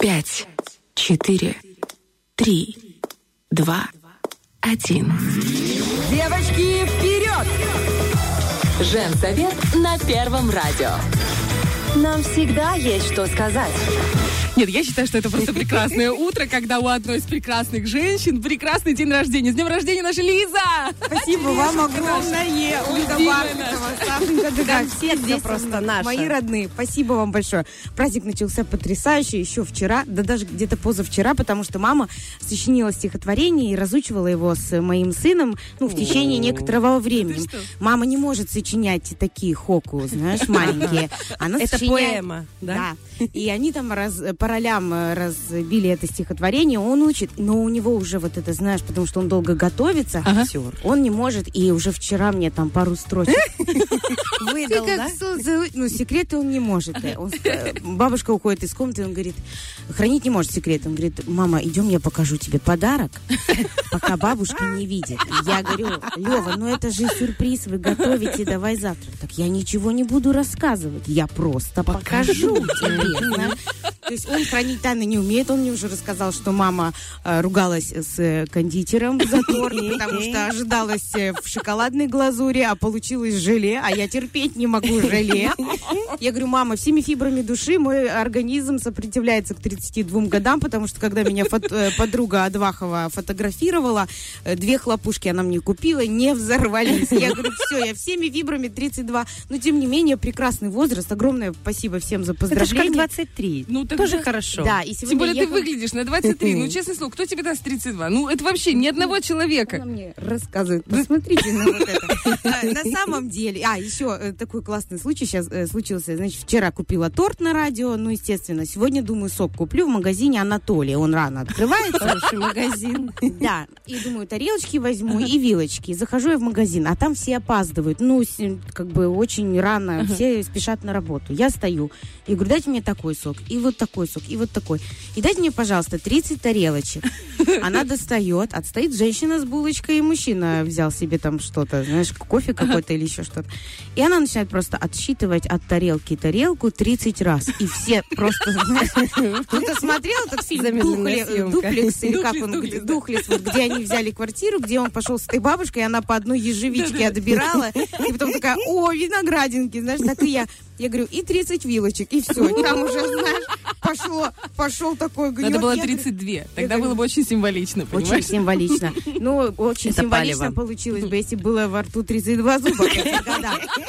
Пять, четыре, три, два, один. Девочки, вперед! Женсовет на Первом радио. Нам всегда есть что сказать. Нет, я считаю, что это просто прекрасное утро, когда у одной из прекрасных женщин прекрасный день рождения. С днем рождения, наша Лиза! Спасибо вам огромное, Ольга Бархатова, Дыган. Все здесь просто наша. мои родные. Спасибо вам большое. Праздник начался потрясающе еще вчера, да даже где-то позавчера, потому что мама сочинила стихотворение и разучивала его с моим сыном ну, в течение некоторого времени. Мама не может сочинять такие хоку, знаешь, маленькие. Она Это поэма, да? Да. И они там раз, по ролям э, разбили это стихотворение, он учит, но у него уже вот это, знаешь, потому что он долго готовится, Ага. актер, он не может, и уже вчера мне там пару строчек Выдал, да? Ну, секреты он не может. Э, э, бабушка уходит из комнаты, он говорит, хранить не может секреты. Он говорит, мама, идем, я покажу тебе подарок, пока бабушка не видит. Я говорю, Лева, ну это же сюрприз, вы готовите, давай завтра. Так я ничего не буду рассказывать, я просто покажу тебе. То есть он хранить тайны не умеет, он мне уже рассказал, что мама э, ругалась с э, кондитером за торт, потому что ожидалось э, в шоколадной глазури, а получилось желе, а я терпеть не могу желе. Я говорю, мама, всеми фибрами души мой организм сопротивляется к 32 годам, потому что когда меня э, подруга Адвахова фотографировала, две хлопушки она мне купила, не взорвались. Я говорю, все, я всеми фибрами 32. Но тем не менее, прекрасный возраст. Огромное спасибо всем за Это же как поздравления. 23. Ну, так Тоже. Хорошо. Да, и сегодня Тем более ты ехала- выглядишь на 23. Ну, честное слово, кто тебе даст 32? Ну, это вообще ни одного Она человека. мне рассказывает. Посмотрите на вот это. А, На самом деле, а, еще э, такой классный случай сейчас случился. Значит, вчера купила торт на радио, ну, естественно. Сегодня, думаю, сок куплю в магазине Анатолия. Он рано открывается. Хороший магазин. Да, и думаю, тарелочки возьму и вилочки. Захожу я в магазин, а там все опаздывают. Ну, как бы очень рано, все спешат на работу. Я стою и говорю, дайте мне такой сок, и вот такой сок, и вот такой. И дайте мне, пожалуйста, 30 тарелочек. Она достает, отстоит женщина с булочкой, и мужчина взял себе там что-то, знаешь, кофе какой-то или еще что-то. И она начинает просто отсчитывать от тарелки тарелку 30 раз. И все просто, кто-то смотрел этот фильм Замедленная «Духле- съемка. «Дуплекс» или как он. Духлес, вот, где они взяли квартиру, где он пошел с этой бабушкой, и она по одной ежевичке отбирала, и потом такая, о, виноградинки, знаешь, так и я. Я говорю, и 30 вилочек, и все. Там уже, знаешь, пошло, пошел такой гнет. Надо было Я говорю, 32. Тогда говорю, было бы очень символично, Очень понимаешь? символично. Ну, очень Это символично палево. получилось бы, если было во рту 32 зуба.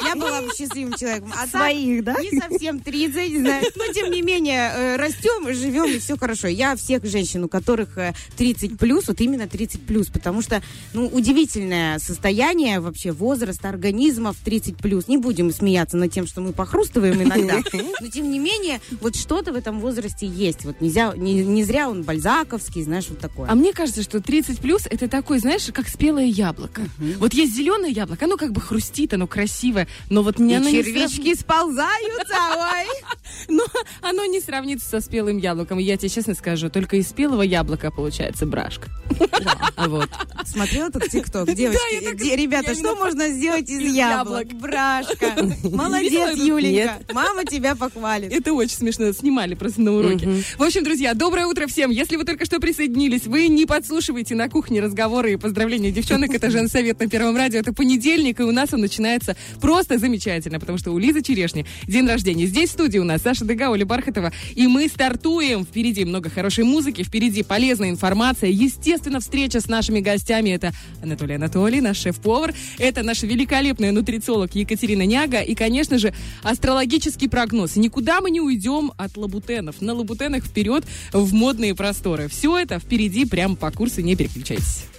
Я была бы счастливым человеком. А Своих, да? Не совсем 30, знаешь. Но, тем не менее, э, растем, живем, и все хорошо. Я всех женщин, у которых э, 30 плюс, вот именно 30 плюс, потому что, ну, удивительное состояние вообще возраста организма в 30 плюс. Не будем смеяться над тем, что мы похрустываем иногда. Но, тем не менее, вот что-то в этом возрасте есть. Вот нельзя, не, не зря он бальзаковский, знаешь, вот такое. А мне кажется, что 30 плюс это такой, знаешь, как спелое яблоко. Вот есть зеленое яблоко, оно как бы хрустит, оно красивое, но вот не И оно не червячки сползаются, ой. Но оно не сравнится со спелым яблоком. И я тебе честно скажу, только из спелого яблока получается брашка. Вот. Смотрел этот тикток, девочки? так ребята, я что можно сделать из, яблок? яблок. Брашка. Молодец, это? Юленька. Мама тебя похвалит. Это очень смешно. Снимали просто на уроке. В общем, друзья, доброе утро всем. Если вы только что присоединились, вы не подслушиваете на кухне разговоры и поздравления девчонок. Это Женсовет на Первом радио. Это понедельник, и у нас он начинается просто замечательно, потому что у Лизы Черешни день рождения. Здесь в студии у нас Саша Дега, Оля Бархатова. И мы стартуем. Впереди много хорошей музыки, впереди полезная информация. Естественно, встреча с нашими гостями. Это Анатолий Анатолий, наш шеф-повар. Это наша великолепная нутрициолог Екатерина Няга. И, конечно же, астрологический прогноз. Никуда мы не уйдем от лабутенов. На лабутенах вперед в модные просторы. Все это впереди, прямо по курсу. Не переключайтесь.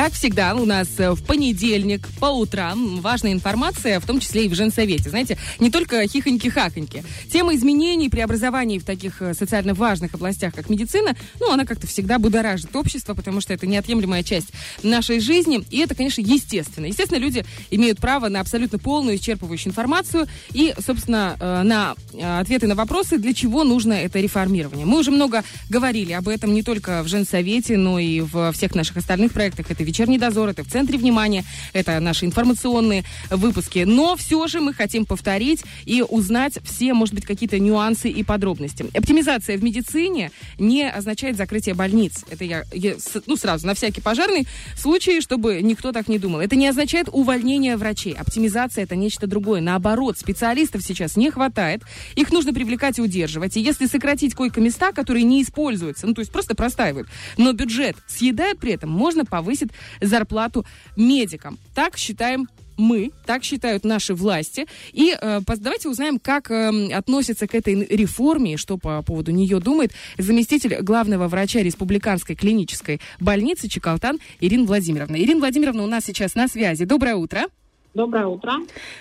Как всегда, у нас э, в понедельник по утрам важная информация, в том числе и в женсовете. Знаете, не только хихоньки-хахоньки. Тема изменений, преобразований в таких э, социально важных областях, как медицина, ну, она как-то всегда будоражит общество, потому что это неотъемлемая часть нашей жизни. И это, конечно, естественно. Естественно, люди имеют право на абсолютно полную, исчерпывающую информацию и, собственно, э, на ответы на вопросы, для чего нужно это реформирование. Мы уже много говорили об этом не только в Женсовете, но и в всех наших остальных проектах. Это «Вечерний дозор», это в центре внимания, это наши информационные выпуски. Но все же мы хотим повторить и узнать все, может быть, какие-то нюансы и подробности. Оптимизация в медицине не означает закрытие больниц. Это я, я ну, сразу, на всякий пожарный случай, чтобы никто так не думал. Это не означает увольнение врачей. Оптимизация – это нечто другое. Наоборот, специалистов сейчас не хватает. Их нужно привлекать и удерживать. И если сократить койко-места, которые не используются, ну, то есть просто простаивают, но бюджет съедают при этом, можно повысить зарплату медикам. Так считаем мы, так считают наши власти. И э, давайте узнаем, как э, относится к этой реформе, что по поводу нее думает заместитель главного врача Республиканской клинической больницы Чекалтан Ирина Владимировна. Ирина Владимировна у нас сейчас на связи. Доброе утро. Доброе утро.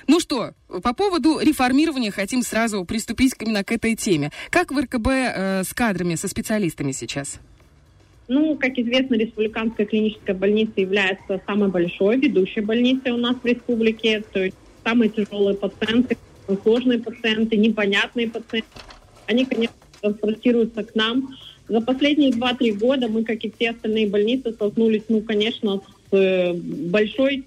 Ну что, по поводу реформирования хотим сразу приступить именно к этой теме. Как в РКБ э, с кадрами, со специалистами сейчас? Ну, как известно, Республиканская клиническая больница является самой большой ведущей больницей у нас в республике. То есть самые тяжелые пациенты, сложные пациенты, непонятные пациенты, они, конечно, транспортируются к нам. За последние 2-3 года мы, как и все остальные больницы, столкнулись, ну, конечно, с э, большой,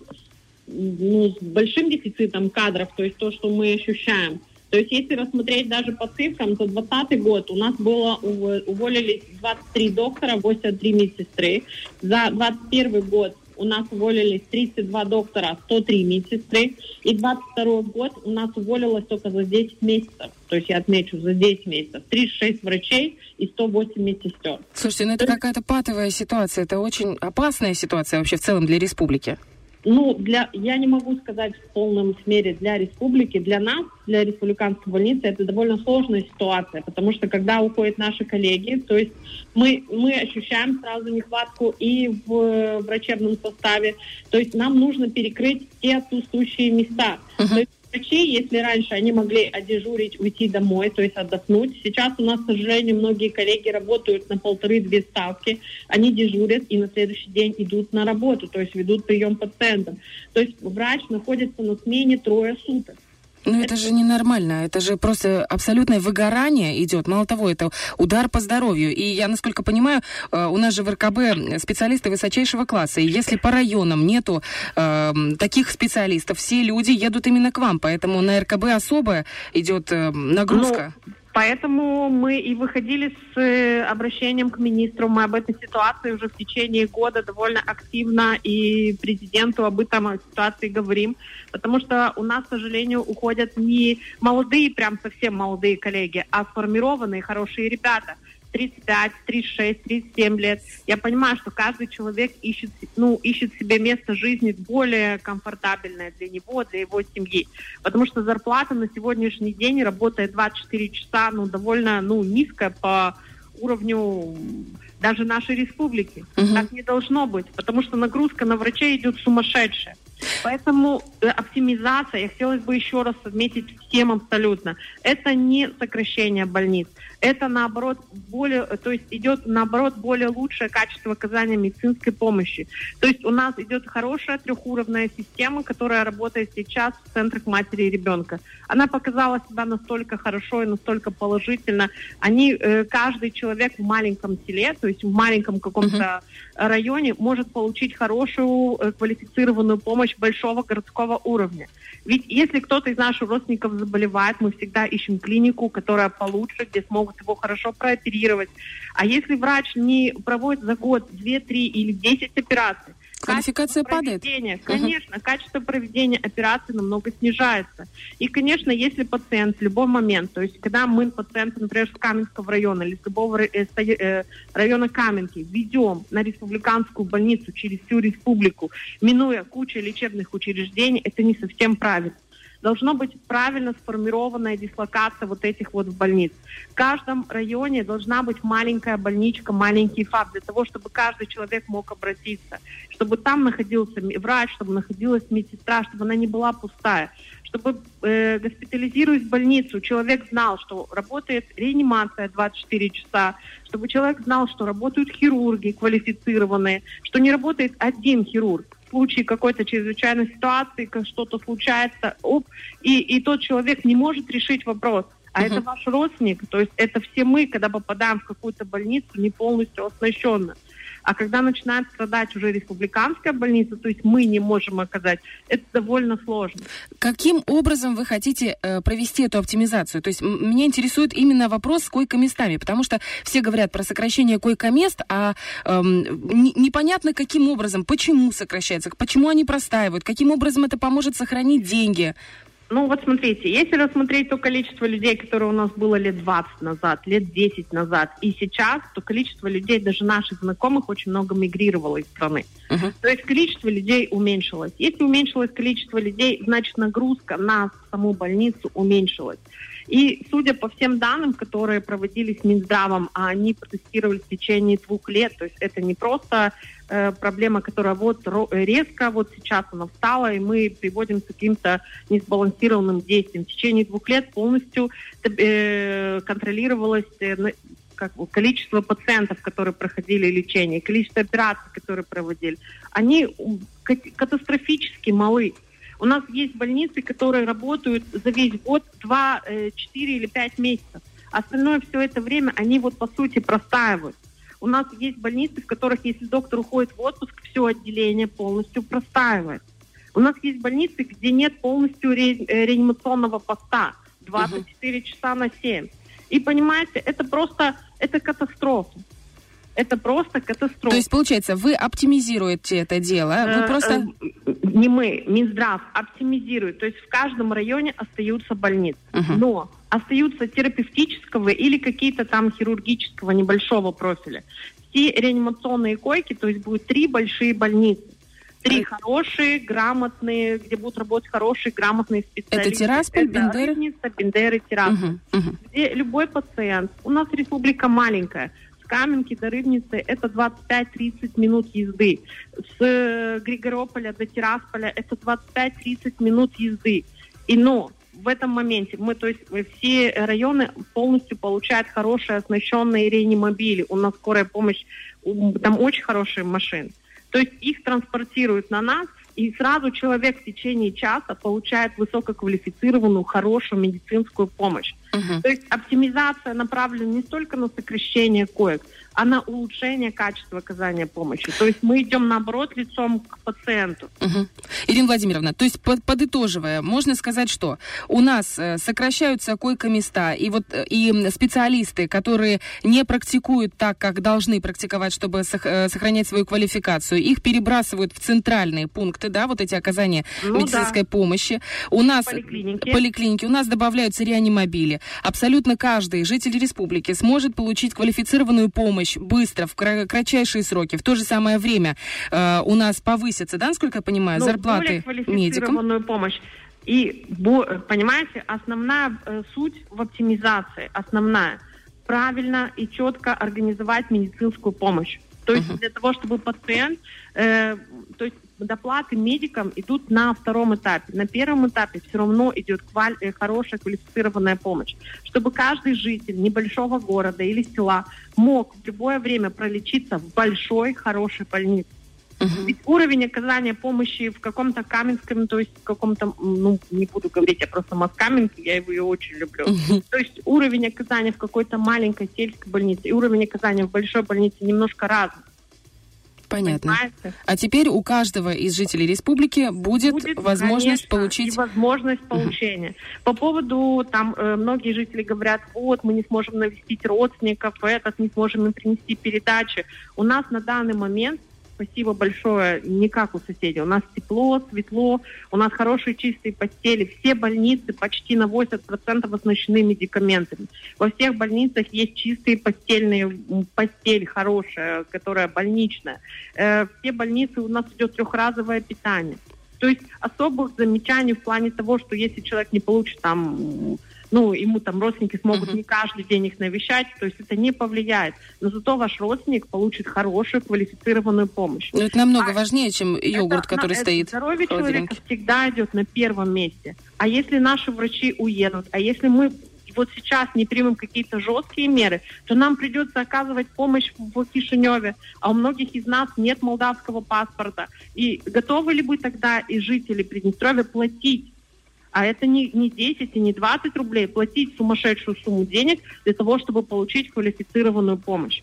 ну, с большим дефицитом кадров, то есть то, что мы ощущаем – то есть если рассмотреть даже по цифрам, то 2020 год у нас было уволились 23 доктора, 83 медсестры. За 2021 год у нас уволились 32 доктора, 103 медсестры. И 22 год у нас уволилось только за 10 месяцев. То есть я отмечу, за 10 месяцев. 36 врачей и 108 медсестер. Слушайте, ну это какая-то патовая ситуация. Это очень опасная ситуация вообще в целом для республики. Ну, для, я не могу сказать в полном мере для республики. Для нас, для республиканской больницы, это довольно сложная ситуация, потому что когда уходят наши коллеги, то есть мы, мы ощущаем сразу нехватку и в врачебном составе, то есть нам нужно перекрыть все отсутствующие места. Uh-huh. То есть врачи, если раньше они могли одежурить, уйти домой, то есть отдохнуть, сейчас у нас, к сожалению, многие коллеги работают на полторы-две ставки, они дежурят и на следующий день идут на работу, то есть ведут прием пациентов. То есть врач находится на смене трое суток. Ну, это же ненормально. Это же просто абсолютное выгорание идет. Мало того, это удар по здоровью. И я, насколько понимаю, э, у нас же в РКБ специалисты высочайшего класса. И если по районам нету э, таких специалистов, все люди едут именно к вам. Поэтому на РКБ особо идет э, нагрузка. Ну... Поэтому мы и выходили с э, обращением к министру. Мы об этой ситуации уже в течение года довольно активно и президенту об этом ситуации говорим. Потому что у нас, к сожалению, уходят не молодые, прям совсем молодые коллеги, а сформированные хорошие ребята – 35, 36, 37 лет. Я понимаю, что каждый человек ищет, ну, ищет себе место жизни более комфортабельное для него, для его семьи. Потому что зарплата на сегодняшний день работает 24 часа, ну, довольно, ну, низкая по уровню даже нашей республики. Угу. Так не должно быть, потому что нагрузка на врачей идет сумасшедшая. Поэтому э, оптимизация, я хотела бы еще раз отметить всем абсолютно, это не сокращение больниц, это наоборот более, то есть идет наоборот более лучшее качество оказания медицинской помощи. То есть у нас идет хорошая трехуровная система, которая работает сейчас в центрах матери и ребенка. Она показала себя настолько хорошо и настолько положительно. Они, э, каждый человек в маленьком селе, то есть в маленьком каком-то uh-huh. районе может получить хорошую э, квалифицированную помощь большого городского уровня. Ведь если кто-то из наших родственников заболевает, мы всегда ищем клинику, которая получше, где смогут его хорошо прооперировать. А если врач не проводит за год 2, 3 или 10 операций, Квалификация падает? Конечно, uh-huh. качество проведения операции намного снижается. И, конечно, если пациент в любой момент, то есть когда мы пациента, например, с Каменского района или с любого э, э, района Каменки ведем на республиканскую больницу через всю республику, минуя кучу лечебных учреждений, это не совсем правильно должно быть правильно сформированная дислокация вот этих вот больниц. В каждом районе должна быть маленькая больничка, маленький ФАП, для того, чтобы каждый человек мог обратиться, чтобы там находился врач, чтобы находилась медсестра, чтобы она не была пустая, чтобы э, госпитализируясь в больницу, человек знал, что работает реанимация 24 часа, чтобы человек знал, что работают хирурги квалифицированные, что не работает один хирург, случае какой-то чрезвычайной ситуации, как что-то случается, оп, и, и тот человек не может решить вопрос. А uh-huh. это ваш родственник, то есть это все мы, когда попадаем в какую-то больницу, не полностью оснащенно. А когда начинает страдать уже республиканская больница, то есть мы не можем оказать, это довольно сложно. Каким образом вы хотите э, провести эту оптимизацию? То есть меня интересует именно вопрос с койкоместами, потому что все говорят про сокращение койкомест, а э, непонятно каким образом, почему сокращается, почему они простаивают, каким образом это поможет сохранить деньги. Ну вот смотрите, если рассмотреть то количество людей, которое у нас было лет 20 назад, лет 10 назад, и сейчас, то количество людей, даже наших знакомых, очень много мигрировало из страны. Uh-huh. То есть количество людей уменьшилось. Если уменьшилось количество людей, значит нагрузка на саму больницу уменьшилась. И судя по всем данным, которые проводились Минздравом, а они протестировались в течение двух лет, то есть это не просто э, проблема, которая вот резко вот сейчас она встала, и мы приводим к каким-то несбалансированным действиям. В течение двух лет полностью э, контролировалось э, как, количество пациентов, которые проходили лечение, количество операций, которые проводили, они катастрофически малы. У нас есть больницы, которые работают за весь год 2, 4 э, или 5 месяцев. Остальное все это время они вот по сути простаивают. У нас есть больницы, в которых, если доктор уходит в отпуск, все отделение полностью простаивает. У нас есть больницы, где нет полностью ре- э, реанимационного поста 24 угу. часа на 7. И понимаете, это просто, это катастрофа. Это просто катастрофа. То есть, получается, вы оптимизируете это дело, вы э, просто... Э, не мы, Минздрав оптимизирует. То есть в каждом районе остаются больницы. Uh-huh. Но остаются терапевтического или какие-то там хирургического небольшого профиля. Все реанимационные койки, то есть будет три большие больницы. Три хорошие, грамотные, где будут работать хорошие, грамотные специалисты. Это Тирасполь, Это Бендеры? Рыбница, Бендеры, Тирасполь. Мгм, мгм. Где любой пациент, у нас республика маленькая, Каменки до Рыбницы это 25-30 минут езды. С э, Григорополя до Тирасполя это 25-30 минут езды. И но в этом моменте мы, то есть все районы полностью получают хорошие оснащенные реанимобили. У нас скорая помощь, там очень хорошие машины. То есть их транспортируют на нас, и сразу человек в течение часа получает высококвалифицированную, хорошую медицинскую помощь. Мгм. То есть оптимизация направлена не столько на сокращение коек, а на улучшение качества оказания помощи. То есть мы идем, наоборот, лицом к пациенту. Мгм. Ирина Владимировна, то есть под- подытоживая, можно сказать, что у нас э, сокращаются койко-места, и вот э, и специалисты, которые не практикуют так, как должны практиковать, чтобы э, сохранять свою квалификацию, их перебрасывают в центральные пункты, да, вот эти оказания Ну медицинской помощи. У нас Поликлиники. поликлиники, у нас добавляются реанимобили. Абсолютно каждый житель республики сможет получить квалифицированную помощь быстро, в кра- кратчайшие сроки. В то же самое время э, у нас повысятся, да, насколько я понимаю, Ну, зарплаты медикам. помощь. И, э, понимаете, основная э, суть в оптимизации, основная, правильно и четко организовать медицинскую помощь. То есть для того, чтобы пациент, э, то есть доплаты медикам идут на втором этапе. На первом этапе все равно идет кваль- э, хорошая квалифицированная помощь. Чтобы каждый житель небольшого города или села мог в любое время пролечиться в большой, хорошей больнице. Ведь уровень оказания помощи в каком-то Каменском, то есть в каком-то, ну, не буду говорить, я просто Москаменке, я его ее очень люблю. То есть уровень оказания в какой-то маленькой сельской больнице и уровень оказания в большой больнице немножко разный. Понятно. Понимаете? А теперь у каждого из жителей республики будет, Будет, возможность конечно, получить... и возможность получения. По поводу, там, э, многие жители говорят, вот, мы не сможем навестить родственников, этот, не сможем им принести передачи. У нас на данный момент, спасибо большое, не как у соседей, у нас тепло, светло, у нас хорошие чистые постели, все больницы почти на 80% оснащены медикаментами. Во всех больницах есть чистые постельные, постель хорошая, которая больничная. Э, все больницы у нас идет трехразовое питание. То есть особых замечаний в плане того, что если человек не получит там, ну, ему там родственники смогут не каждый день их навещать, то есть это не повлияет. Но зато ваш родственник получит хорошую квалифицированную помощь. Ну, это намного А важнее, чем йогурт, Это- который это стоит Здоровье человека всегда идет на первом месте. А если наши врачи уедут, а если мы вот сейчас не примем какие-то жесткие меры, то нам придется оказывать помощь в Кишиневе, а у многих из нас нет молдавского паспорта. И готовы ли бы тогда и жители Приднестровья платить а это не, не 10 и не 20 рублей, платить сумасшедшую сумму денег для того, чтобы получить квалифицированную помощь.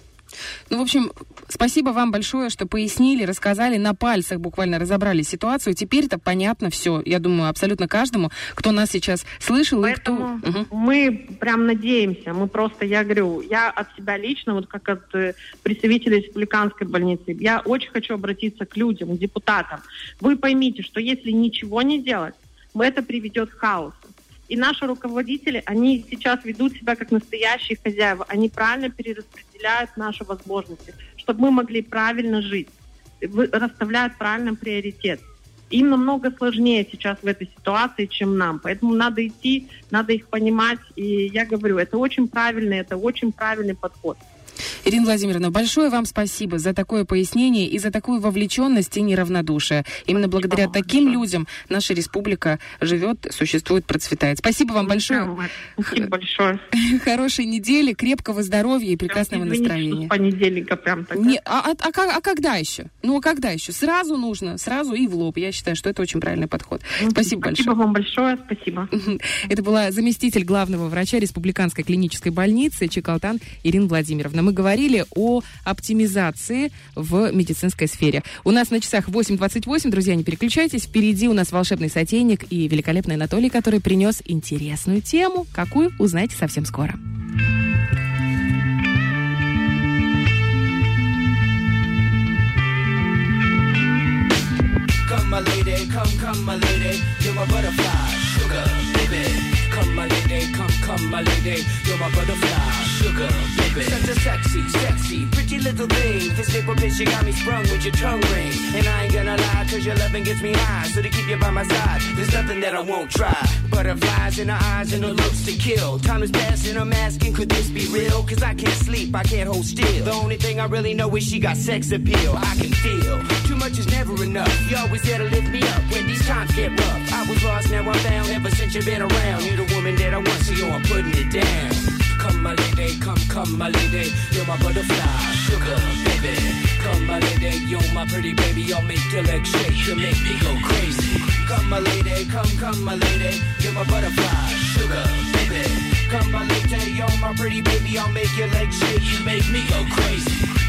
Ну, в общем, спасибо вам большое, что пояснили, рассказали, на пальцах буквально разобрали ситуацию. Теперь-то понятно все, я думаю, абсолютно каждому, кто нас сейчас слышал и кто... Поэтому мы прям надеемся, мы просто, я говорю, я от себя лично, вот как от э, представителя республиканской больницы, я очень хочу обратиться к людям, к депутатам. Вы поймите, что если ничего не делать, это приведет к хаосу. И наши руководители, они сейчас ведут себя как настоящие хозяева. Они правильно перераспределяют наши возможности, чтобы мы могли правильно жить, расставляют правильно приоритет. Им намного сложнее сейчас в этой ситуации, чем нам. Поэтому надо идти, надо их понимать. И я говорю, это очень правильный, это очень правильный подход. Ирина Владимировна, большое вам спасибо за такое пояснение и за такую вовлеченность и неравнодушие. Именно благодаря вам таким большое. людям наша республика живет, существует, процветает. Спасибо вам большое. Спасибо большое. Хорошей недели, крепкого здоровья и прекрасного Извините, настроения. с понедельника прям так. Не, а, а- а а когда еще? Ну, а когда еще? Сразу нужно, сразу и в лоб. Я считаю, что это очень правильный подход. Спасибо большое. Спасибо вам большое, спасибо. Это была заместитель главного врача Республиканской клинической больницы Чекалтан Ирина Владимировна. Мы говорили о оптимизации в медицинской сфере. У нас на часах 8.28. Друзья, не переключайтесь. Впереди у нас волшебный сотейник и великолепный Анатолий, который принес интересную тему. Какую, узнаете совсем скоро. Come, my lady, come, come, my lady, you're my butterfly, my lady, you're my butterfly, sugar, baby. Such a sexy, sexy, pretty little thing. This paper bitch, you got me sprung with your tongue ring. And I ain't gonna lie, cause your loving gets me high. So to keep you by my side, there's nothing that I won't try. Butterflies in her eyes and her looks to kill. Time is passing, I'm asking, could this be real? Cause I can't sleep, I can't hold still. The only thing I really know is she got sex appeal. I can feel too much is never enough. You always there to lift me up when these times get rough. I was lost, now I'm found. Ever since you've been around, you're the woman that I want, so yo, I'm putting it down. Come, my lady, come, come, my lady. You're my butterfly, sugar, baby. Come, my lady, you're my pretty baby. I'll make your legs shake, you make me go crazy. Come, my lady, come, come, my lady. You're my butterfly, sugar, baby. Come, my lady, you're my pretty baby. I'll make your legs shake, you make me go crazy.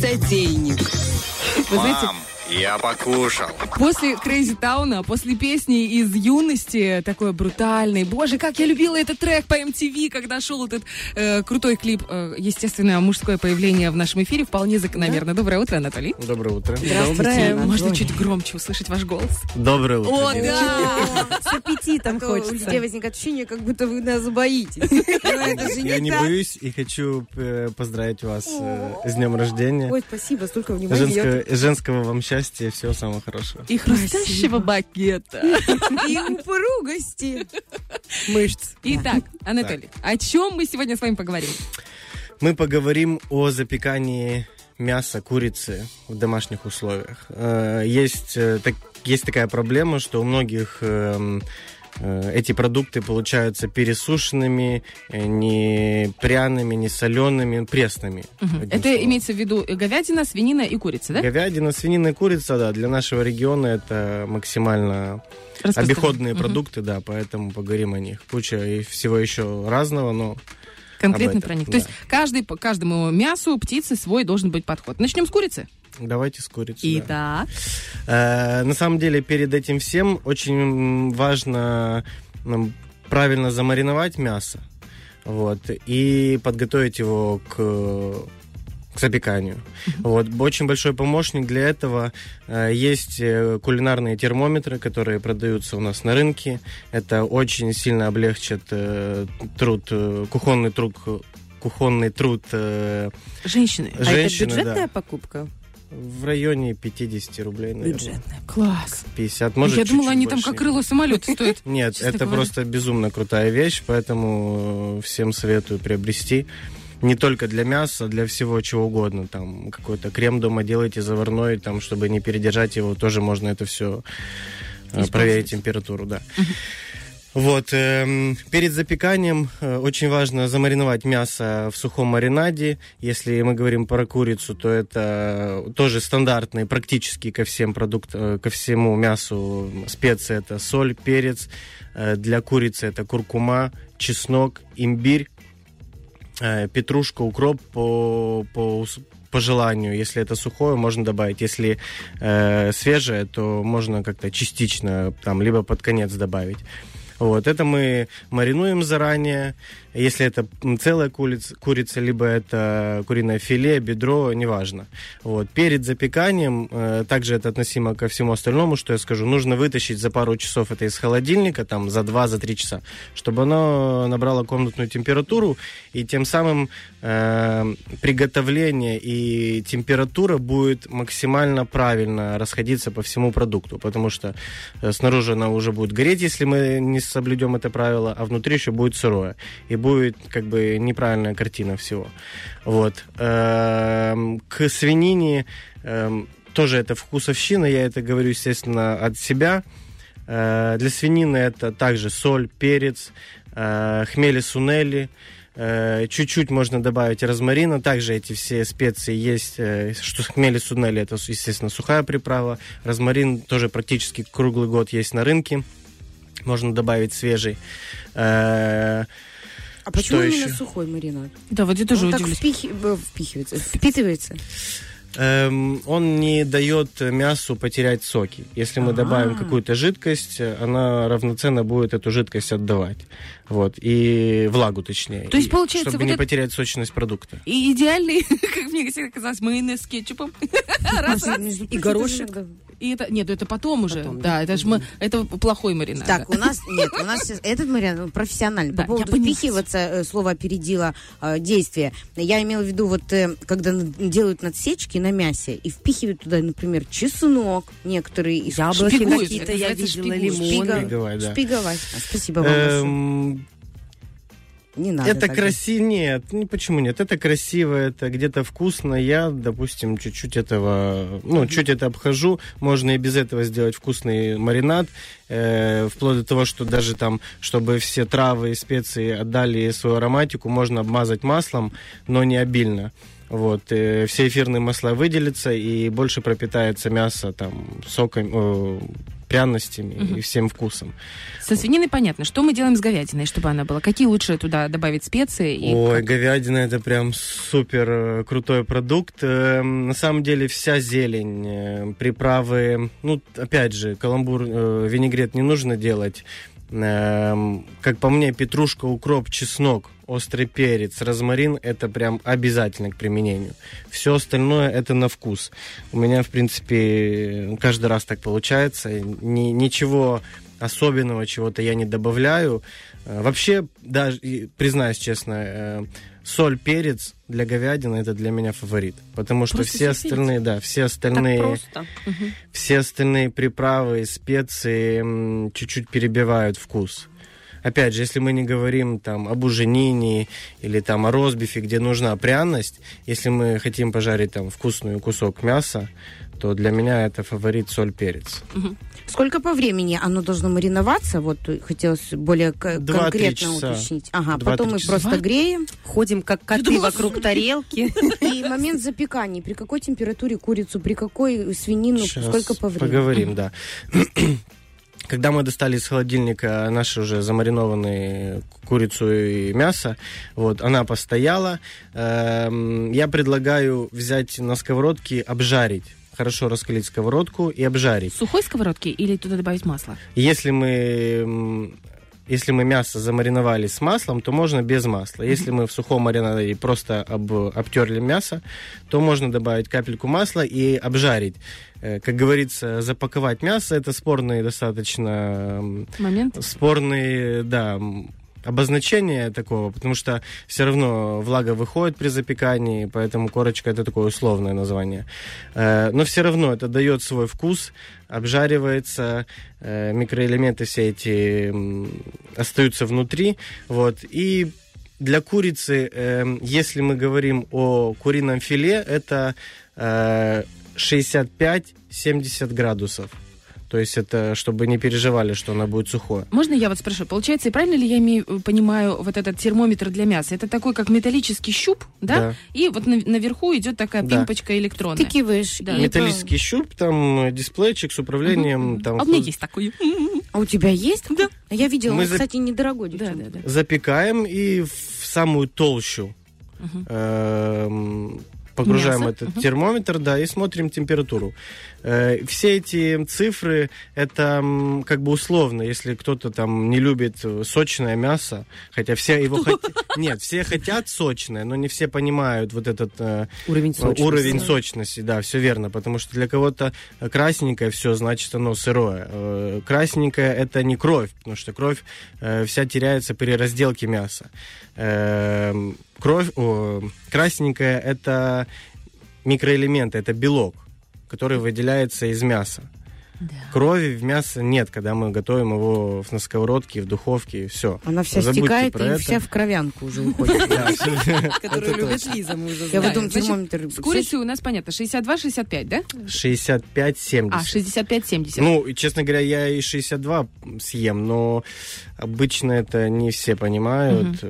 сотейник. Вы знаете, я покушал. После Crazy Town, после песни из юности, такой брутальный. Боже, как я любила этот трек по MTV, когда шел этот э, крутой клип. Э, естественно, мужское появление в нашем эфире вполне закономерно. Доброе утро, Анатолий. Доброе утро. Здравствуйте. Можно чуть громче услышать ваш голос? Доброе утро. О, да! С аппетитом А то у хочется. людей возникает ощущение, как будто вы нас боитесь. Я не боюсь и хочу э, поздравить вас э, с днем рождения. Ой, спасибо, столько внимания. Женского, женского вам счастья, всего самого хорошего. И хрустящего бакета. И упругости. Мышц. Итак, Анатолий, о чем мы сегодня с вами поговорим? Мы поговорим о запекании мяса курицы в домашних условиях. Э, Есть, э, так- есть такая проблема, что у многих эм, эти продукты получаются пересушенными, э, не пряными, не солеными, пресными. одним Это словом. имеется в виду говядина, свинина и курица, да? Говядина, свинина и курица, да, для нашего региона это максимально обиходные Мгм. продукты, да, поэтому поговорим о них. Куча и всего еще разного, но Конкретно этом, про них. да. То есть каждый, каждому мясу, птице свой должен быть подход. Начнем с курицы. Давайте с курицей. да. Итак. Э, на самом деле, перед этим всем очень важно правильно замариновать мясо, вот, и подготовить его к, к запеканию. Вот. Очень большой помощник для этого э, есть э, кулинарные термометры, которые продаются у нас на рынке. Это очень сильно облегчит э, труд, кухонный труд, кухонный труд э, Женщины. А это женщины, бюджетная да. покупка? В районе 50 рублей, наверное. Бюджетная. Класс. 50, может, Я думала, они там как крыло самолета стоят. Нет, это просто безумно крутая вещь, поэтому э, всем советую приобрести. Не только для мяса, для всего чего угодно. Там какой-то крем дома делайте заварной, там, чтобы не передержать его, тоже можно это все проверить температуру, да. Вот, эм, перед запеканием э, очень важно замариновать мясо в сухом маринаде. Если мы говорим про курицу, то это тоже стандартные практически ко всем продуктам, ко всему мясу специи. Это соль, перец. Э, Для курицы это куркума, чеснок, имбирь, э, петрушка, укроп по, по, по желанию. Если это сухое, можно добавить. Если э, свежее, то можно как-то частично, там, либо под конец добавить. Вот, это мы маринуем заранее. Если это целая курица, курица либо это куриное филе, бедро, неважно. Вот, перед запеканием, э, также это относимо ко всему остальному, что я скажу, нужно вытащить за пару часов это из холодильника, там, за 2-3 за часа, чтобы оно набрало комнатную температуру, и тем самым э, приготовление и температура будет максимально правильно расходиться по всему продукту, потому что э, снаружи она уже будет гореть, если мы не соблюдем это правило, а внутри еще будет сырое. И будет как бы неправильная картина всего. Вот. Эм, К свинине эм, тоже это вкусовщина, я это говорю, естественно, от себя. Э, Для свинины это также соль, перец, э, хмели сунели, э, чуть-чуть можно добавить розмарина. Также эти все специи есть. Что хмели сунели, это, естественно, сухая приправа. Розмарин тоже практически круглый год есть на рынке. Можно добавить свежий. А почему Что именно еще? сухой маринад? Да, вот я тоже Он так удивлюсь. впихи- э, впихивается, впитывается. Эм, он не дает мясу потерять соки. Если мы добавим А. какую-то жидкость, она равноценно будет эту жидкость отдавать. Вот. И влагу, точнее. То есть, И получается, чтобы вот не это- потерять сочность продукта. И идеальный, как мне всегда казалось, майонез с кетчупом. Раз, раз. Между И горошек. И это, нет, это потом уже. Потом, да, да. это же мы, это плохой маринад. Так, у нас нет, у нас этот маринад он профессиональный. По я поводу впихиваться, э, слово опередило э, действие. Я имела в виду, вот э, когда делают надсечки на мясе и впихивают туда, например, чеснок, некоторые из Яблоки какие-то это я видела, лимоны. Шпига- Шпиговать, Спасибо вам Не надо. это красиво. Нет, ну почему нет? Это красиво, это где-то вкусно. Я, допустим, чуть-чуть этого, ну, чуть это обхожу. Можно и без этого сделать вкусный маринад. э, вплоть до того, что даже там, чтобы все травы и специи отдали свою ароматику, можно обмазать маслом, но не обильно. Вот, э, все эфирные масла выделятся, и больше пропитается мясо там соком, э, пряностями и всем вкусом. Со свининой понятно. Что мы делаем с говядиной, чтобы она была? Какие лучше туда добавить специи? И Ой, как? говядина это прям супер э, крутой продукт. Эм, На самом деле вся зелень, э, приправы, ну, опять же, каламбур, э, винегрет не нужно делать. Эм, Как по мне, петрушка, укроп, чеснок, острый перец, розмарин это прям обязательно к применению. Все остальное это на вкус. У меня, в принципе, каждый раз так получается. Ни- ничего особенного чего-то я не добавляю. Э, Вообще, даже, признаюсь честно, э, соль, перец для говядины это для меня фаворит. Потому что Просто все перец? остальные, да, все остальные, все остальные приправы, специи чуть-чуть перебивают вкус. Опять же, если мы не говорим там об уженине или там о розбифе, где нужна пряность, если мы хотим пожарить там вкусный кусок мяса, то для меня это фаворит соль, перец. Сколько по времени оно должно мариноваться? Вот хотелось более конкретно часа. уточнить. Ага, потом мы часа. просто греем. Ходим как коты думала, вокруг тарелки. И момент запекания. При какой температуре курицу, при какой свинину, Щас сколько по времени? Поговорим, да. Когда мы достали из холодильника наши уже замаринованные курицу и мясо, вот, она постояла. Эм, я предлагаю взять на сковородке, обжарить. Хорошо раскалить сковородку и обжарить. Сухой сковородки или туда добавить масло? Если мы если мы мясо замариновали с маслом, то можно без масла. Если мы в сухом маринаде просто об, обтерли мясо, то можно добавить капельку масла и обжарить. Э, Как говорится, запаковать мясо это спорный достаточно м, Момент. спорный, да, обозначение такого, потому что все равно влага выходит при запекании, поэтому корочка это такое условное название. Э, Но все равно это дает свой вкус, обжаривается, э, микроэлементы все эти остаются внутри, вот, и для курицы, э, если мы говорим о курином филе, это э, 65-70 градусов. То есть это, чтобы не переживали, что она будет сухое. Можно я вот спрошу? Получается, и правильно ли я имею, понимаю вот этот термометр для мяса? Это такой, как металлический щуп, да? Да. И вот на- наверху идет такая Да. пимпочка электронная. Ты киваешь. Да. Металлический щуп, там э, дисплейчик с управлением. Там А у меня есть такой. это- А у тебя есть? Да. Я видела, Мы он, за- кстати, недорогой, Да, да, да. запекаем и в самую толщу эм, погружаем Мясо. этот термометр, да, и смотрим температуру. Э, все эти цифры, это как бы условно, если кто-то там не любит э, сочное мясо, хотя все его хотят... Нет, все хотят сочное, но не все понимают вот этот э, Уровень сочности. Уровень сочности, да, все верно, потому что для кого-то красненькое все, значит оно сырое. Красненькое это не кровь, потому что кровь вся теряется при разделке мяса. Эм, Кровь, о, красненькое это микроэлементы, это белок, который выделяется из мяса. Крови в мясо нет, когда мы готовим его в- на сковородке, в духовке, все. Она вся стекает и вся в кровянку уже уходит. Которую любит Лиза, мы уже Я значит, термометр... С курицей у нас понятно, 62-65, да? 65-70. А, 65-70. Ну, и, честно говоря, я и 62 съем, но обычно это не все понимают.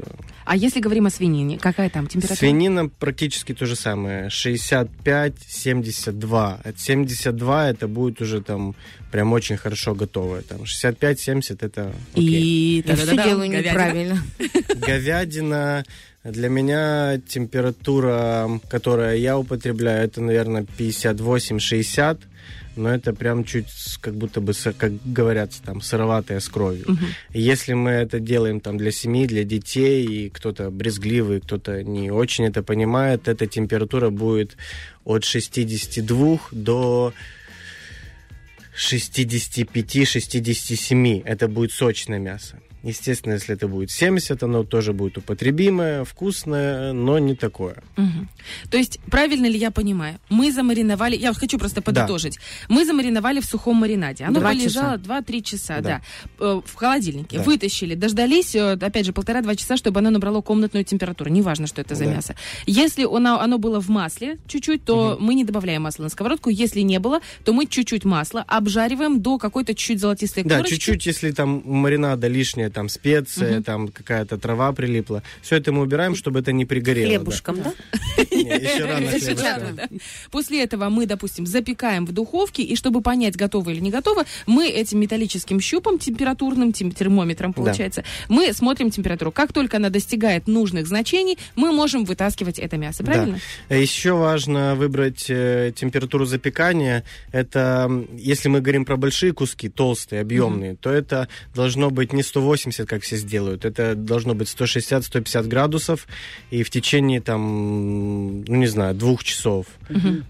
А если говорим о свинине, какая там температура? Свинина практически то же самое. 65-72. От 72 это будет уже там прям очень хорошо готовое. Там 65-70 это окей. И... Я все делаю говядина. неправильно. Говядина для меня температура, которая я употребляю, это, наверное, 58-60. Но это прям чуть как будто бы, как говорят, там, сыроватая с кровью. И Если мы это делаем там для семьи, для детей, и кто-то брезгливый, кто-то не очень это понимает, эта температура будет от 62 до 65-67. Это будет сочное мясо. Естественно, если это будет 70, оно тоже будет употребимое, вкусное, но не такое. Мгм. То есть, правильно ли я понимаю? Мы замариновали, я вот хочу просто подытожить. Мы замариновали в сухом маринаде. Оно Два полежало часа. 2-3 часа, да. Да. э, в холодильнике. Да. Вытащили, дождались, э, опять же, полтора-два часа, чтобы оно набрало комнатную температуру. Неважно, что это за Да. мясо. Если оно, оно было в масле чуть-чуть, то мы не добавляем масла на сковородку. Если не было, то мы чуть-чуть масла обжариваем до какой-то чуть-чуть золотистой Да, корочки. чуть-чуть, если там маринада лишняя там специя, там какая-то трава прилипла, все это мы убираем, чтобы это не пригорело. Хлебушком, да? Еще рано. После этого мы, допустим, запекаем в духовке, и чтобы понять, готово или не готово, мы этим металлическим щупом температурным, тем- термометром, получается, мы смотрим температуру. Как только она достигает нужных значений, мы можем вытаскивать это мясо, правильно? Еще важно выбрать э, температуру запекания. Это, если мы говорим про большие куски, толстые, объемные, то это должно быть не 180, как все сделают. Это должно быть 160-150 градусов. И в течение, там, ну не знаю, двух часов.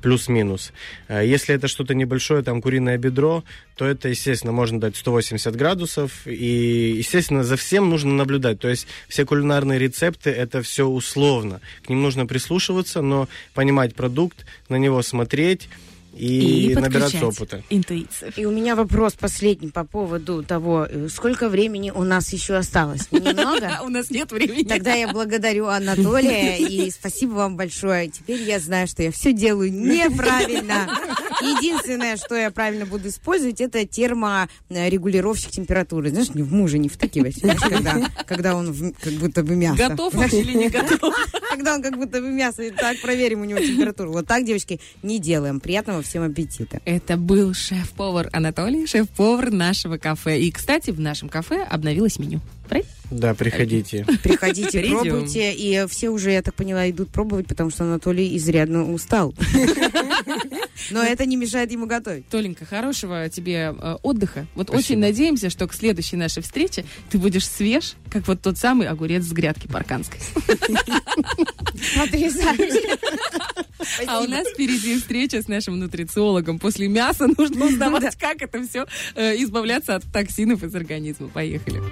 Плюс-минус. Э, Если это что-то небольшое, там куриное бедро, то это, естественно, можно дать 180 градусов. И, естественно, за всем нужно наблюдать. То есть все кулинарные рецепты это все условно. К ним нужно прислушиваться, но понимать продукт, на него смотреть и, набираться подключать опыта. интуицию. И у меня вопрос последний по поводу того, э, сколько времени у нас еще осталось. Немного? У нас нет времени. Тогда я благодарю Анатолия и спасибо вам большое. Теперь я знаю, что я все делаю неправильно. Единственное, что я правильно буду использовать, это терморегулировщик температуры. Знаешь, не в мужа не втыкивать, знаешь, когда, когда он в- как будто бы мясо. Готов он или не готов? Когда он как будто бы мясо. И Так, проверим у него температуру. Вот так, девочки, не делаем. Приятного всем аппетита. Это был шеф-повар Анатолий, шеф-повар нашего кафе. И, кстати, в нашем кафе обновилось меню. Правильно? Да, приходите. Приходите, пробуйте. И все уже, я так поняла, идут пробовать, потому что Анатолий изрядно устал. Но это не мешает ему готовить. Толенька, хорошего тебе э, отдыха. Вот очень надеемся, что к следующей нашей встрече ты будешь свеж, как вот тот самый огурец с грядки парканской. Потрясающе. А у нас впереди встреча с нашим нутрициологом. После мяса нужно узнавать, как это все избавляться от токсинов из организма. Поехали.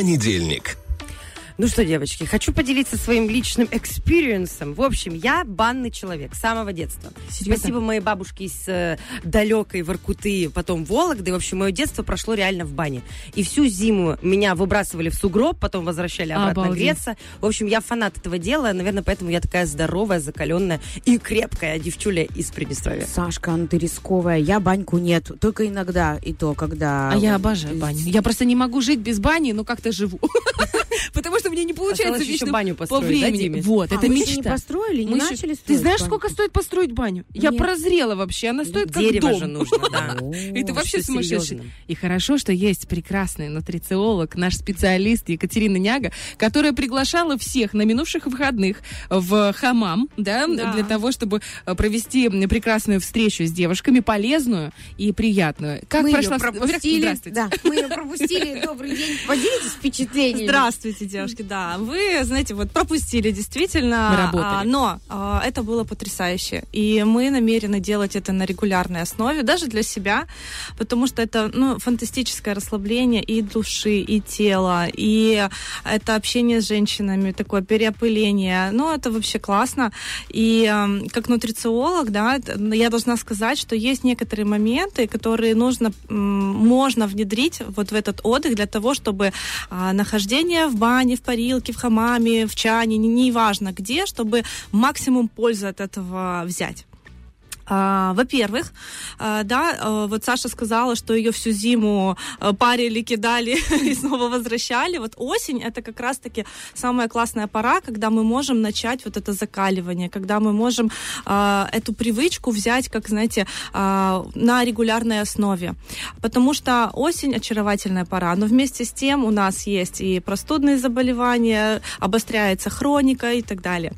Понедельник. Ну что, девочки, хочу поделиться своим личным experience ом. В общем, я банный человек с самого детства. Серьезно? Спасибо моей бабушке из э, далекой Воркуты, потом Вологды. В общем, мое детство прошло реально в бане. И всю зиму меня выбрасывали в сугроб, потом возвращали обратно Обалдеть. греться. В общем, я фанат этого дела. Наверное, поэтому я такая здоровая, закаленная и крепкая девчуля из Приднестровья. Сашка, ну ты рисковая. Я баньку нет. Только иногда, и то, когда... А я обожаю баню. Я просто не могу жить без бани, но как-то живу. Потому что мне не получается Осталось еще вечно баню по построить, да, времени. Диме? Вот, А, это вы еще не мечта. построили, не Мы еще- начали Ты строить знаешь, баньку? сколько стоит построить баню? Я Нет. прозрела вообще. Она стоит как Дерево дом. же нужно, да. И ты вообще сумасшедший. И хорошо, что есть прекрасный нутрициолог, наш специалист Екатерина Няга, которая приглашала всех на минувших выходных в хамам, да, Да. для того, чтобы э, провести прекрасную встречу с девушками, полезную и приятную. Как мы прошла... ее пропустили. Здравствуйте. Да, мы ее пропустили. Добрый день. Поделитесь впечатлениями. Здравствуйте, девушки. Девочки, да, вы, знаете, вот пропустили действительно. Мы работали. а, но а, это было потрясающе. И мы намерены делать это на регулярной основе, даже для себя, потому что это ну, фантастическое расслабление и души, и тела, и это общение с женщинами, такое переопыление. Ну, это вообще классно. И эм, как нутрициолог, да, это- я должна сказать, что есть некоторые моменты, которые нужно, можно внедрить вот в этот отдых для того, чтобы а, нахождение в бане, в парилке, в хамаме, в чане, не- неважно где, чтобы максимум пользы от этого взять. А, Во-первых, а, да, а, вот Саша сказала, что ее всю зиму а, парили, кидали и снова возвращали. Вот осень это как раз-таки самая классная пора, когда мы можем начать вот это закаливание, когда мы можем эту привычку взять, как знаете, на регулярной основе. Потому что осень очаровательная пора, но вместе с тем у нас есть и простудные заболевания, обостряется хроника и так далее.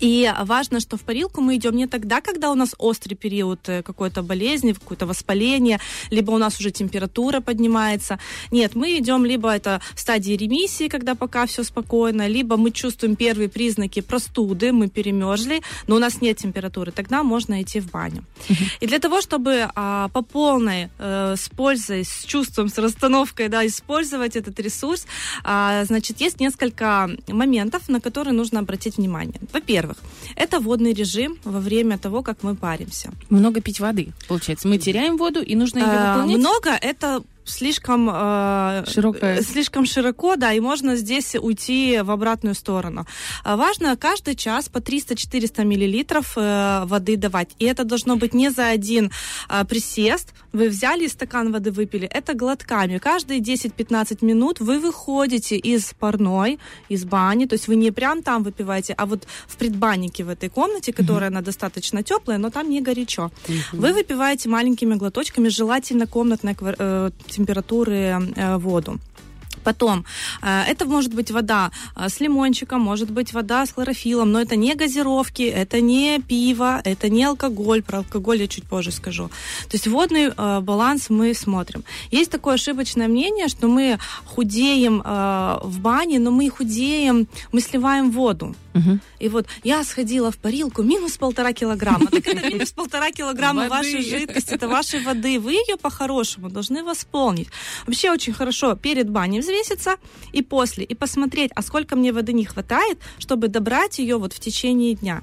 И важно, что в парилку мы идем не тогда, когда у нас острый период э, какой-то болезни, какое-то воспаление, либо у нас уже температура поднимается. Нет, мы идем либо это в стадии ремиссии, когда пока все спокойно, либо мы чувствуем первые признаки простуды, мы перемерзли, но у нас нет температуры, тогда можно идти в баню. И для того, чтобы а, по полной, э, с пользой, с чувством, с расстановкой, да, использовать этот ресурс, а, значит, есть несколько моментов, на которые нужно обратить внимание. Во-первых, это водный режим во время того, как мы паримся. Много пить воды, получается. Мы теряем воду, и нужно ее А, выполнять. Много это слишком э, Широкое. э, слишком широко, да, и можно здесь уйти в обратную сторону. А важно каждый час по 300-400 миллилитров э, воды давать. И это должно быть не за один а, присест. Вы взяли стакан воды, выпили. Это глотками. Каждые 10-15 минут вы выходите из парной, из бани. То есть вы не прям там выпиваете, а вот в предбаннике в этой комнате, которая она достаточно теплая, но там не горячо. Вы выпиваете маленькими глоточками, желательно комнатной квар- э, температуры э, воду. Потом, э, это может быть вода э, с лимончиком, может быть вода с хлорофилом, но это не газировки, это не пиво, это не алкоголь. Про алкоголь я чуть позже скажу. То есть водный э, баланс мы смотрим. Есть такое ошибочное мнение, что мы худеем в бане, но мы худеем, мы сливаем воду. И вот я сходила в парилку минус полтора килограмма. Так это минус полтора килограмма вашей жидкости, это вашей воды. Вы ее по-хорошему должны восполнить. Вообще очень хорошо перед баней взвеситься и после, и посмотреть, а сколько мне воды не хватает, чтобы добрать ее вот в течение дня.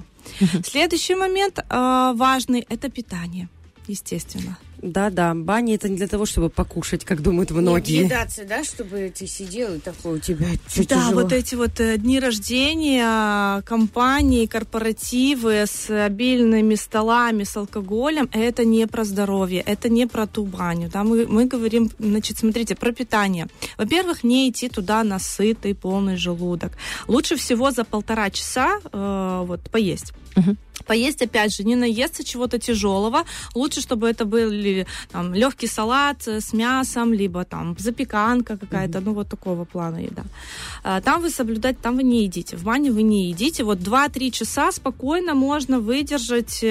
Следующий момент э, важный – это питание, естественно. Да-да, баня это не для того, чтобы покушать, как думают многие. Не въедаться, да, чтобы ты сидел и такой у тебя Да, тяжело. вот эти вот э, дни рождения, компании, корпоративы с обильными столами, с алкоголем, это не про здоровье, это не про ту баню. Да? Мы, мы говорим, значит, смотрите, про питание. Во-первых, не идти туда на сытый, полный желудок. Лучше всего за полтора часа э, вот, поесть. Поесть, опять же, не наесться чего-то тяжелого. Лучше, чтобы это были там, легкий салат э, с мясом, либо там запеканка какая-то, ну вот такого плана еда. А, Там вы соблюдать, там вы не едите. В бане вы не едите. Вот 2-3 часа спокойно можно выдержать.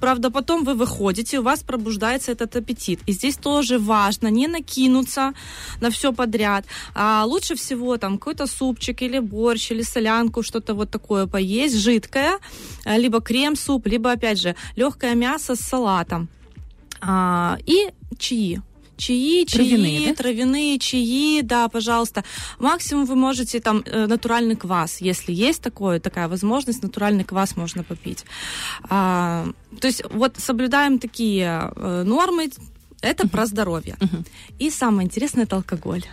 Правда, потом вы выходите, у вас пробуждается этот аппетит. И здесь тоже важно не накинуться на все подряд. А лучше всего там какой-то супчик или борщ, или солянку, что-то вот такое поесть, жидкое, а, либо крем-суп, либо, опять же, легкое мясо с салатом. А, и чаи. Чаи, чаи, Травяные, да? травяные чаи, да, пожалуйста. Максимум вы можете там э, натуральный квас, если есть такое, такая возможность, натуральный квас можно попить. А, то есть вот соблюдаем такие э, нормы, это про здоровье. И самое интересное это алкоголь.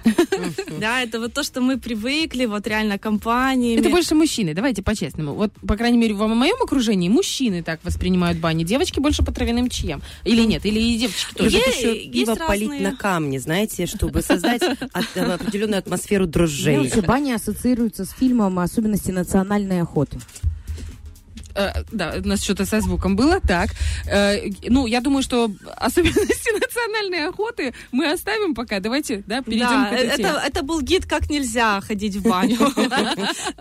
Да, это вот то, что мы привыкли, вот реально компаниями. Это больше мужчины, давайте по-честному. Вот, по крайней мере, в моем окружении мужчины так воспринимают бани, девочки больше по травяным чаям. Или нет? Или и девочки тоже? Еще пиво полить на камни, знаете, чтобы создать э, определенную атмосферу дрожжей. баня ассоциируется с фильмом «Особенности национальной охоты». Э, да, у нас что-то со звуком было. Так, э, ну, я думаю, что особенности национальной охоты мы оставим пока. Давайте, да, перейдем Да, к этой это, это был гид, как нельзя ходить в баню.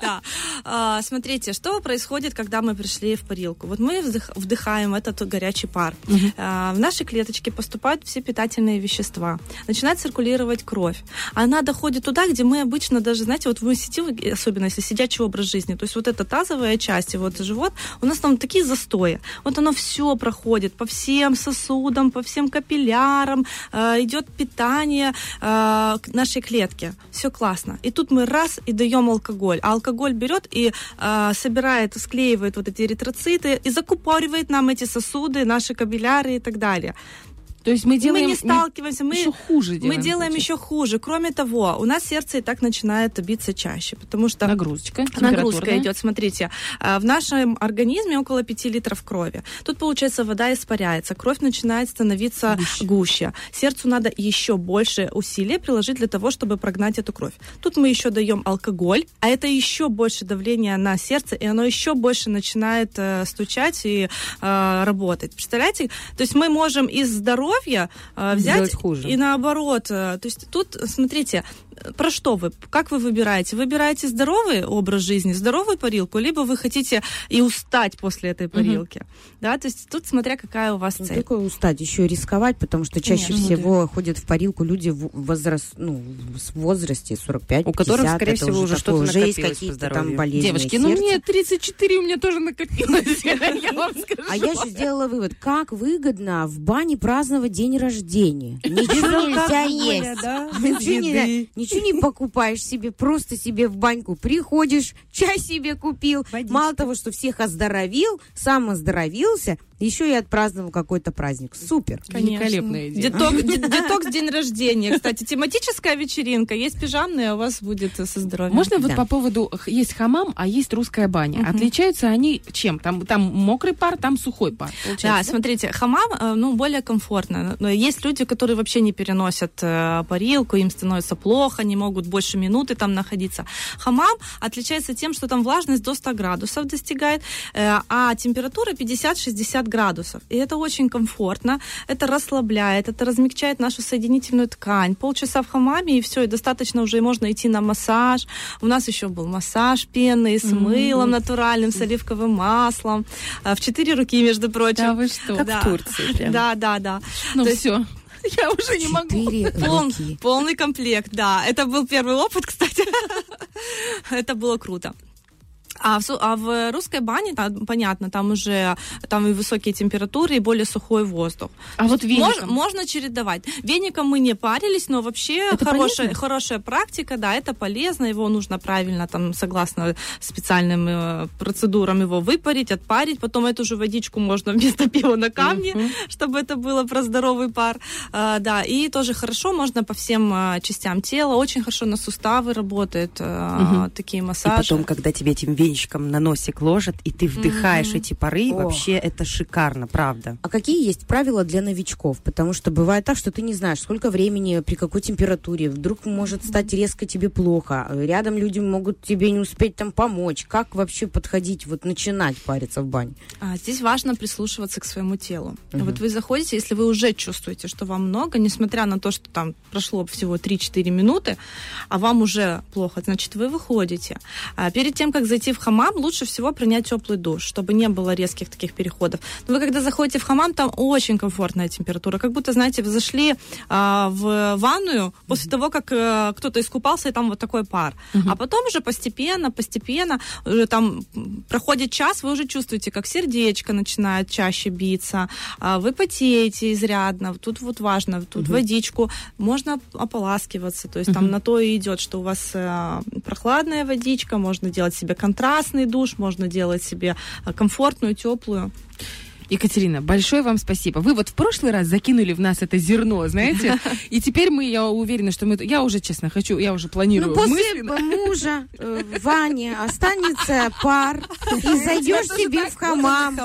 Да. А, Смотрите, что происходит, когда мы пришли в парилку. Вот мы вдых- вдыхаем этот горячий пар. А, В наши клеточки поступают все питательные вещества. Начинает циркулировать кровь. Она доходит туда, где мы обычно даже, знаете, вот вы сидите, особенно если сидячий образ жизни, то есть вот эта тазовая часть и вот живот, у нас там такие застои. Вот оно все проходит по всем сосудам, по всем капиллярам, э, идет питание э, нашей клетке. Все классно. И тут мы раз и даем алкоголь. А алкоголь берет и э, собирает, склеивает вот эти эритроциты и закупоривает нам эти сосуды, наши капилляры и так далее. То есть мы делаем мы не сталкиваемся, мы еще хуже мы делаем. делаем получается. еще хуже. Кроме того, у нас сердце и так начинает биться чаще, потому что Нагрузочка, Нагрузка идет. Смотрите, а, в нашем организме около 5 литров крови. Тут, получается, вода испаряется, кровь начинает становиться гуще. Сердцу надо еще больше усилий приложить для того, чтобы прогнать эту кровь. Тут мы еще даем алкоголь, а это еще больше давление на сердце, и оно еще больше начинает э, стучать и э, работать. Представляете? То есть мы можем из здоровья э, взять Сделать хуже. и наоборот. э, То есть тут, смотрите, про что вы? Как вы выбираете? Выбираете здоровый образ жизни, здоровую парилку, либо вы хотите и устать после этой парилки? Да, то есть тут смотря какая у вас Не цель. только устать, еще и рисковать, потому что чаще Конечно. всего ходят в парилку люди в возраст, ну, в возрасте 45 У которых, 50, скорее это всего, уже такое, что-то уже есть какие-то там болезни Девочки, ну мне 34 у меня тоже накопилось, я вам скажу. А я еще сделала вывод, как выгодно в бане праздновать день рождения. Ничего нельзя есть. Ничего не, ничего не покупаешь себе, просто себе в баньку приходишь, чай себе купил. Мало того, что всех оздоровил, сам оздоровился, еще и отпраздновал какой-то праздник. Супер. Великолепная идея. Деток- де- детокс день рождения. Кстати, тематическая вечеринка. Есть пижамная, а у вас будет со здоровьем. Можно вот Да. по поводу есть хамам, а есть русская баня. Отличаются они чем? Там, там мокрый пар, там сухой пар. Да, смотрите, хамам, э, ну, более комфортно. Но Есть люди, которые вообще не переносят э, парилку, им становится плохо, они могут больше минуты там находиться. Хамам отличается тем, что там влажность до 100 градусов достигает, э, а температура 50-60 градусов. И это очень комфортно, это расслабляет, это размягчает нашу соединительную ткань. Полчаса в хамаме, и все, и достаточно уже и можно идти на массаж. У нас еще был массаж пенный с мылом натуральным, с оливковым маслом. э, В четыре руки, между прочим. Да вы что? Как Да. в Турции прям. Да, да, да. Ну То есть все, я уже не могу. Четыре Пол- руки. полный комплект, да. Это был первый опыт, кстати. Это было круто. А в, а в русской бане, там, понятно, там уже там и высокие температуры, и более сухой воздух. А вот Мож- веником? можно чередовать. Веником мы не парились, но вообще Это хорошая, полезно? хорошая практика, да, это полезно, его нужно правильно, там, согласно специальным э, процедурам его выпарить, отпарить, потом эту же водичку можно вместо пива на камне, чтобы это было про здоровый пар, А, да, и тоже хорошо можно по всем а, частям тела, очень хорошо на суставы работает а, такие И массажи. потом, когда тебе этим венчиком на носик ложат, и ты вдыхаешь эти пары, Ох. вообще это шикарно, правда. А какие есть правила для новичков? Потому что бывает так, что ты не знаешь, сколько времени, при какой температуре. Вдруг может стать резко тебе плохо. Рядом люди могут тебе не успеть там помочь. Как вообще подходить, вот начинать париться в бане? А, здесь важно прислушиваться к своему телу. Вот вы заходите, если вы уже чувствуете, что вам много, несмотря на то, что там прошло всего 3-4 минуты, а вам уже плохо, значит, вы выходите. А перед тем, как зайти в хамам, лучше всего принять теплый душ, чтобы не было резких таких переходов. Но вы когда заходите в хамам, там очень комфортная температура. Как будто, знаете, вы зашли а, в ванную после того, как э, кто-то искупался, и там вот такой пар. А потом уже постепенно, постепенно, уже там проходит час, вы уже чувствуете, как сердечко начинает чаще биться, а, вы потеете изрядно. Тут вот важно, тут водичку можно ополаскиваться, то есть там на то и идет, что у вас э, прохладная водичка, можно делать себе контрастный душ, можно делать себе э, комфортную, теплую. Екатерина, большое вам спасибо. Вы вот в прошлый раз закинули в нас это зерно, знаете, и теперь мы, я уверена, что мы... Я уже, честно, хочу, я уже планирую Ну, после мысленно. мужа э, в Ване останется пар. И зайдешь себе в хамам.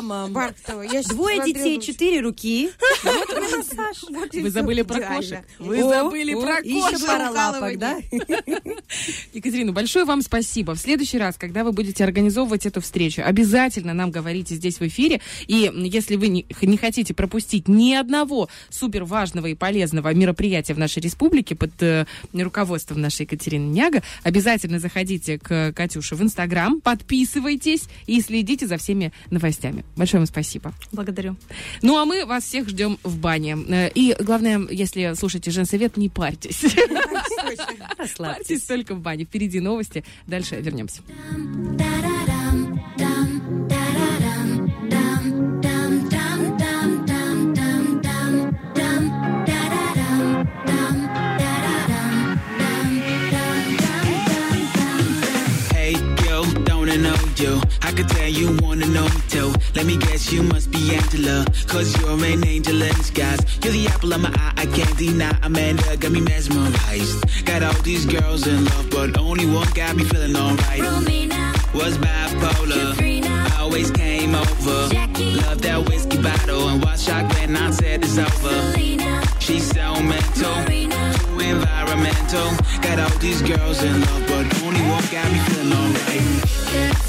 Я щас Двое смотрю, детей, ну, четыре руки. Вот и Вы забыли про идеально. кошек. Вы О, забыли о, про и еще кошек. пара лапок, да? Екатерина, большое вам спасибо. В следующий раз, когда вы будете организовывать эту встречу, обязательно нам говорите здесь в эфире. И если вы не, не хотите пропустить ни одного супер важного и полезного мероприятия в нашей республике под э, руководством нашей Екатерины Няга, обязательно заходите к Катюше в Инстаграм, подписывайтесь и следите за всеми новостями. Большое вам спасибо. Благодарю. Ну, а мы вас всех ждем в бане. Э, И главное, если слушаете женсовет, не парьтесь. Парьтесь Расслабьтесь. только в бане. Впереди новости. Дальше вернемся. You? I could tell you wanna know me too. Let me guess, you must be Angela. Cause you're an angel in disguise. You're the apple of my eye, I can't deny. Amanda got me mesmerized. Got all these girls in love, but only one got me feeling alright. Romina Was bipolar. I always came over. Jackie, Loved that whiskey bottle and watched shot when I said it's over. Selena, She's so mental, too environmental. Got all these girls in love, but only one got me feeling alright.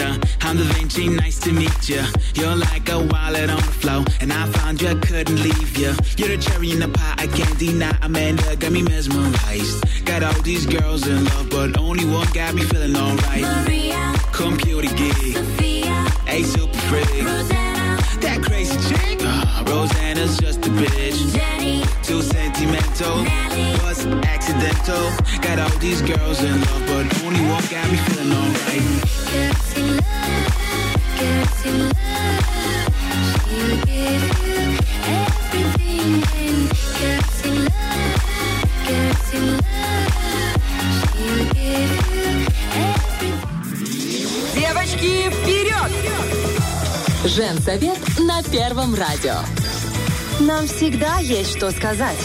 Lisa. I'm Da Vinci, nice to meet ya. You're like a wallet on the floor, and I found you, I couldn't leave ya. You're the cherry in the pie, I can't deny. Amanda got me mesmerized. Got all these girls in love, but only one got me feeling alright. Maria, Computer geek, a super freak. Rosanna, That crazy chick, uh, Rosanna's just a bitch. Sentimental, was accidental. Got all these girls in love, but only one got me feeling alright. Девочки, вперед! Женсовет на Первом радио. Нам всегда есть что сказать.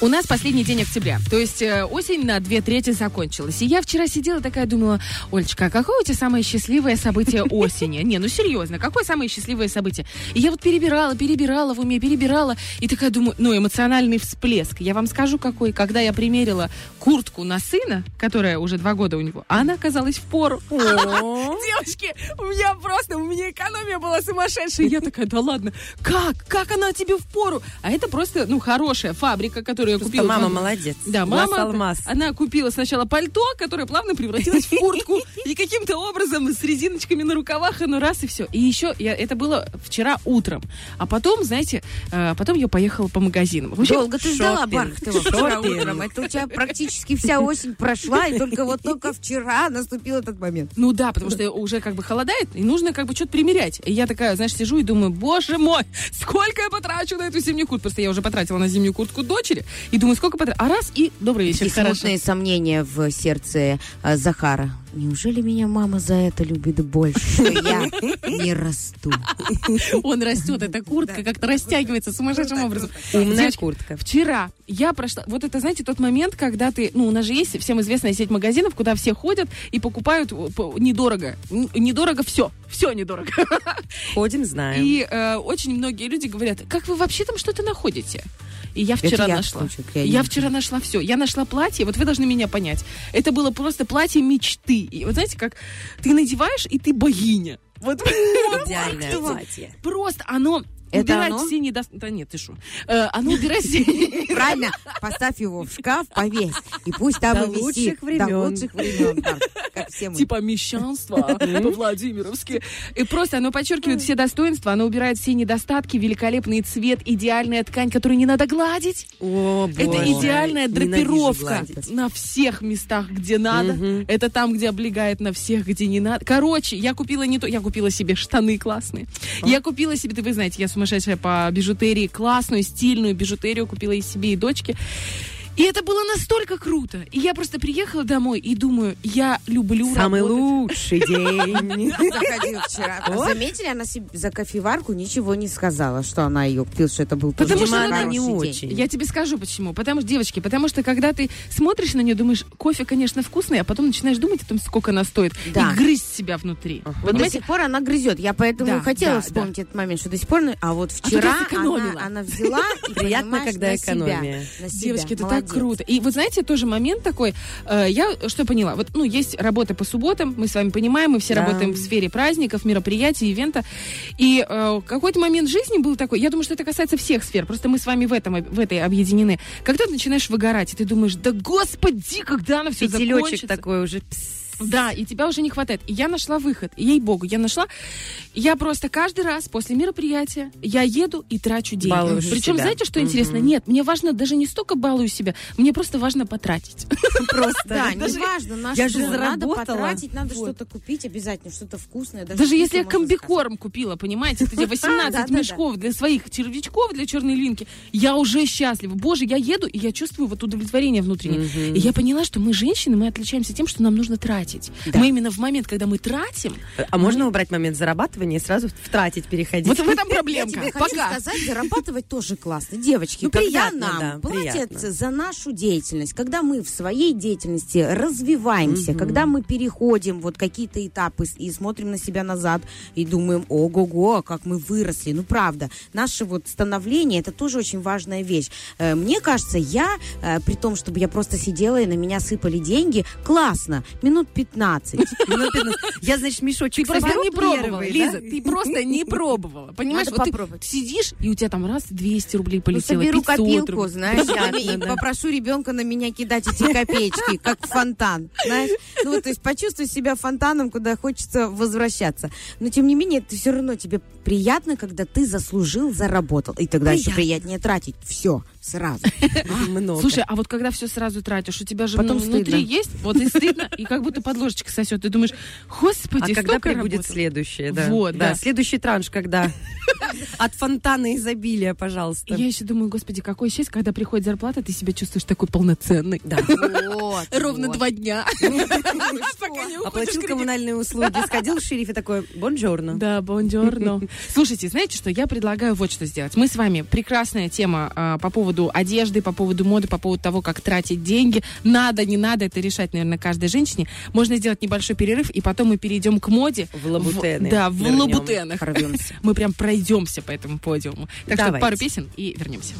У нас последний день октября, то есть э, осень на две трети закончилась. И я вчера сидела такая, думала, Олечка, а какое у тебя самое счастливое событие осени? Не, ну серьезно, какое самое счастливое событие? И я вот перебирала, перебирала в уме, перебирала, и такая думаю, ну, эмоциональный всплеск. Я вам скажу, какой. Когда я примерила куртку на сына, которая уже два года у него, она оказалась в пору. Девочки, у меня просто, у меня экономия была сумасшедшая. Я такая, да ладно, как? Как она тебе в пору? А это просто, ну, хорошая фабрика, которую я Просто купила. мама молодец. Да, мама, алмаз. она купила сначала пальто, которое плавно превратилось в куртку, и каким-то образом с резиночками на рукавах, оно раз и все. И еще, я, это было вчера утром. А потом, знаете, э, потом я поехала по магазинам. Общем, Долго ты ждала Бархтова вчера утром. Это у тебя практически вся осень прошла, и только вот только вчера наступил этот момент. Ну да, потому что уже как бы холодает, и нужно как бы что-то примерять. И я такая, знаешь, сижу и думаю, боже мой, сколько я потрачу на эту зимнюю куртку. Просто я уже потратила на зимнюю куртку дочери, и думаю, сколько потрачу. А раз, и добрый вечер, И хорошо. смутные сомнения в сердце э, Захара. Неужели меня мама за это любит больше, что я не расту? Он растет, эта куртка как-то растягивается сумасшедшим образом. Умная куртка. Вчера я прошла, вот это, знаете, тот момент, когда ты, ну, у нас же есть всем известная сеть магазинов, куда все ходят и покупают э, недорого. Недорого все, все недорого. Ходим, знаем. И э, очень многие люди говорят, как вы вообще там что-то находите? И я вчера я, нашла. кстати, я Я, вчера нашла все. Я нашла платье, вот вы должны меня понять. Это было просто платье мечты. И вот знаете, как ты надеваешь, и ты богиня. Вот Идеальное платье. Просто оно Это убирает оно? все недостатки. Да нет, ты шо. Э, оно убирает все... Правильно, поставь его в шкаф, повесь, и пусть там До и висит. лучших До времен. лучших времен, как все мы. Типа мещанство по-владимировски. И просто оно подчеркивает все достоинства, оно убирает все недостатки, великолепный цвет, идеальная ткань, которую не надо гладить. О, Это боже. идеальная Ненавижу драпировка на всех местах, где надо. Это там, где облегает на всех, где не надо. Короче, я купила не то, я купила себе штаны классные. Я купила себе, да вы знаете, я сумасшедшая по бижутерии, классную, стильную бижутерию купила и себе, и дочке. И это было настолько круто. И я просто приехала домой и думаю, я люблю Самый работать. лучший день. Вчера. А Заметили, она себе за кофеварку ничего не сказала, что она ее купила, что это был Потому что она не день. очень. Я тебе скажу почему. Потому что, девочки, потому что когда ты смотришь на нее, думаешь, кофе, конечно, вкусный, а потом начинаешь думать о том, сколько она стоит, и грызть себя внутри. Вот до сих пор она грызет. Я поэтому хотела вспомнить этот момент, что до сих пор... А вот тут вчера она, взяла и, Приятно, когда экономия. на себя. Девочки, это Молодец. так круто. И вот знаете, тоже момент такой, э, я что поняла, вот, ну, есть работа по субботам, мы с вами понимаем, мы все Да. работаем в сфере праздников, мероприятий, ивента, и э, какой-то момент жизни был такой, я думаю, что это касается всех сфер, просто мы с вами в, этом, в этой объединены. Когда ты начинаешь выгорать, и ты думаешь, да господи, когда оно все Пятилечек закончится. такой уже. пс. Да, и тебя уже не хватает. И я нашла выход. Ей-богу, я нашла. Я просто каждый раз после мероприятия я еду и трачу деньги. Балуешь Причем, себя. знаете, что интересно? Нет, мне важно даже не столько балую себя, мне просто важно потратить. Просто. Да, не важно, на Я что. же Надо потратить, надо что-то купить обязательно, что-то вкусное. Даже если я комбикорм купила, понимаете, эти 18 Да-да-да. мешков для своих червячков, для черной львинки, я уже счастлива. Боже, я еду, и я чувствую вот удовлетворение внутреннее. И я поняла, что мы, женщины, мы отличаемся тем, что нам нужно тратить. Мы именно в момент, когда мы тратим, А можно убрать момент зарабатывания и сразу в тратить переходить? вот в этом Я проблемка. тебе хочу Пока. сказать, зарабатывать тоже классно. Девочки, Ну, когда приятно, нам да, платят приятно. за нашу деятельность, когда мы в своей деятельности развиваемся, когда мы переходим вот какие-то этапы и смотрим на себя назад и думаем, ого-го, как мы выросли. Ну, правда, наше вот становление, это тоже очень важная вещь. Э, Мне кажется, я, э, при том, чтобы я просто сидела и на меня сыпали деньги, классно, минут 15. Минут 15. Я, значит, Ты мешочек просто соберу не пробовала, первый, Лиза, да? ты просто не пробовала. Понимаешь, Надо вот ты сидишь, и у тебя там раз 200 рублей Ну, полетело, соберу 500 копилку, рублей. знаешь, и да. попрошу ребенка на меня кидать эти копеечки, как фонтан, знаешь. Ну, то есть почувствуй себя фонтаном, куда хочется возвращаться. Но, тем не менее, это все равно тебе приятно, когда ты заслужил, заработал. И тогда еще приятнее тратить. Все, сразу. Много. Слушай, а вот когда все сразу тратишь, у тебя же Потом ну, внутри есть, вот и стыдно, и как будто под ложечкой сосет. Ты думаешь, господи, а когда работал». следующее, да? Вот, да. Следующий транш когда? От фонтана изобилия, пожалуйста. Я еще думаю, господи, какое счастье, когда приходит зарплата, ты себя чувствуешь такой полноценный. Да. Вот, Ровно вот. два дня. Оплатил коммунальные услуги, сходил в шериф и такой, бонжорно. Да, бонжорно. Слушайте, знаете что, я предлагаю вот что сделать. Мы с вами, прекрасная тема а, по поводу одежды, по поводу моды, по поводу того, как тратить деньги. Надо, не надо, это решать, наверное, каждой женщине. Можно сделать небольшой перерыв, и потом мы перейдем к моде. В лабутены. В- да, в Вернем. лабутенах. Прорвемся. Мы прям пройдемся по этому подиуму. Так что Давайте. пару песен и вернемся.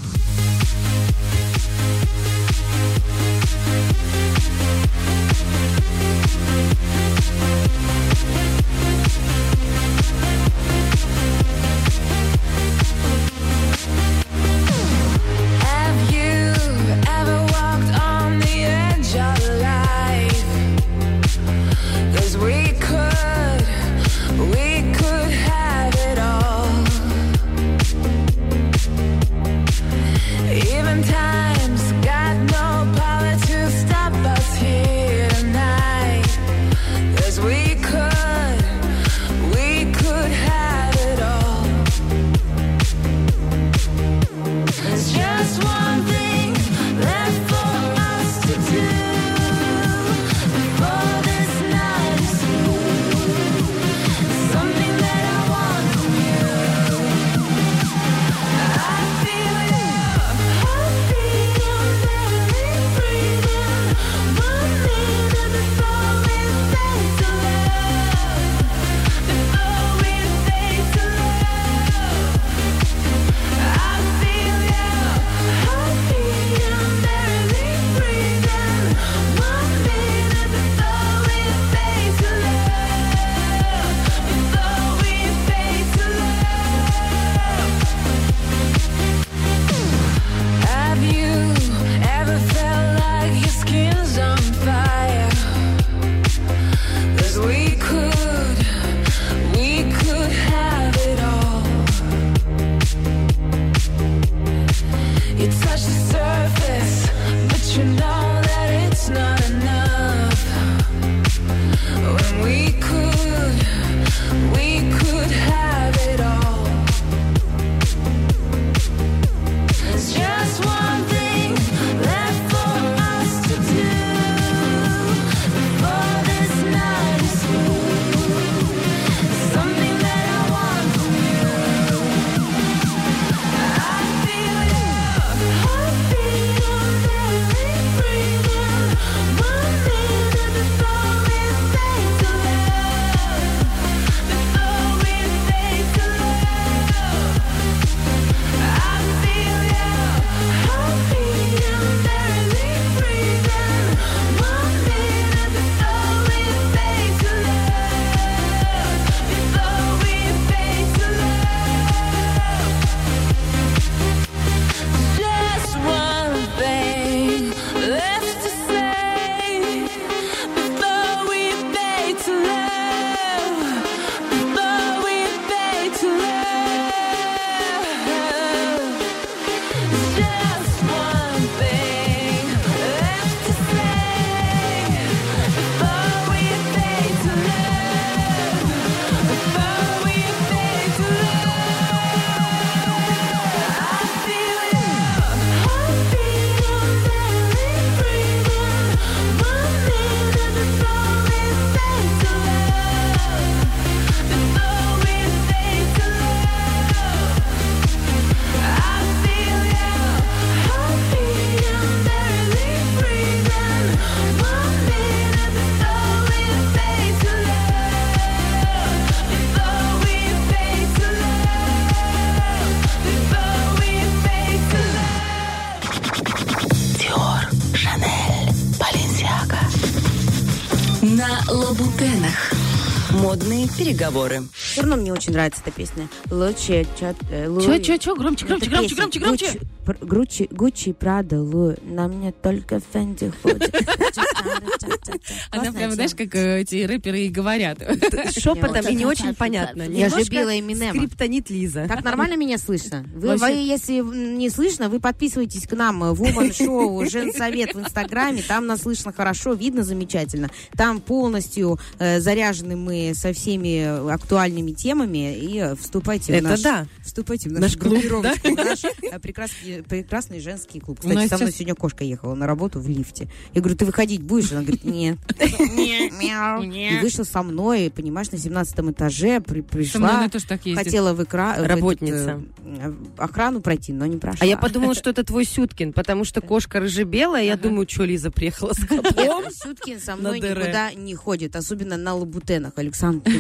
Переговоры. Все равно мне очень нравится эта песня. Лучше, чё, э, Луи. Чё, чё, чё? Громче, громче, Это громче, песня. громче, громче. Гуччи, Гуччи, Прада, Луи. На мне только Фенди ходит. Она прям, знаешь, как э, эти рэперы и говорят. Шепотом и не очень понятно. Я же любила Эминема. Скриптонит Лиза. Так нормально меня слышно? Вы, если не слышно, вы подписывайтесь к нам в Woman Show, Женсовет в Инстаграме. Там нас слышно хорошо, видно замечательно. Там полностью э, заряжены мы со всеми актуальными темами. И вступайте в Это наш, да. вступайте в Наш наш, клуб, наш э, прекрасный, прекрасный женский клуб. У нас Кстати, со мной сейчас- сегодня кошка ехала на работу в лифте. Я говорю, ты выходить будешь? Она говорит, нет. И вышла со мной, понимаешь, на 17 этаже, пришла. Хотела в Работница. э, охрану пройти, но не прошла. А я подумала, что это твой Сюткин, потому что кошка рыжебелая. Я думаю, что Лиза приехала с котом. Нет, Сюткин со мной никуда не ходит, особенно на лабутенах, Александр.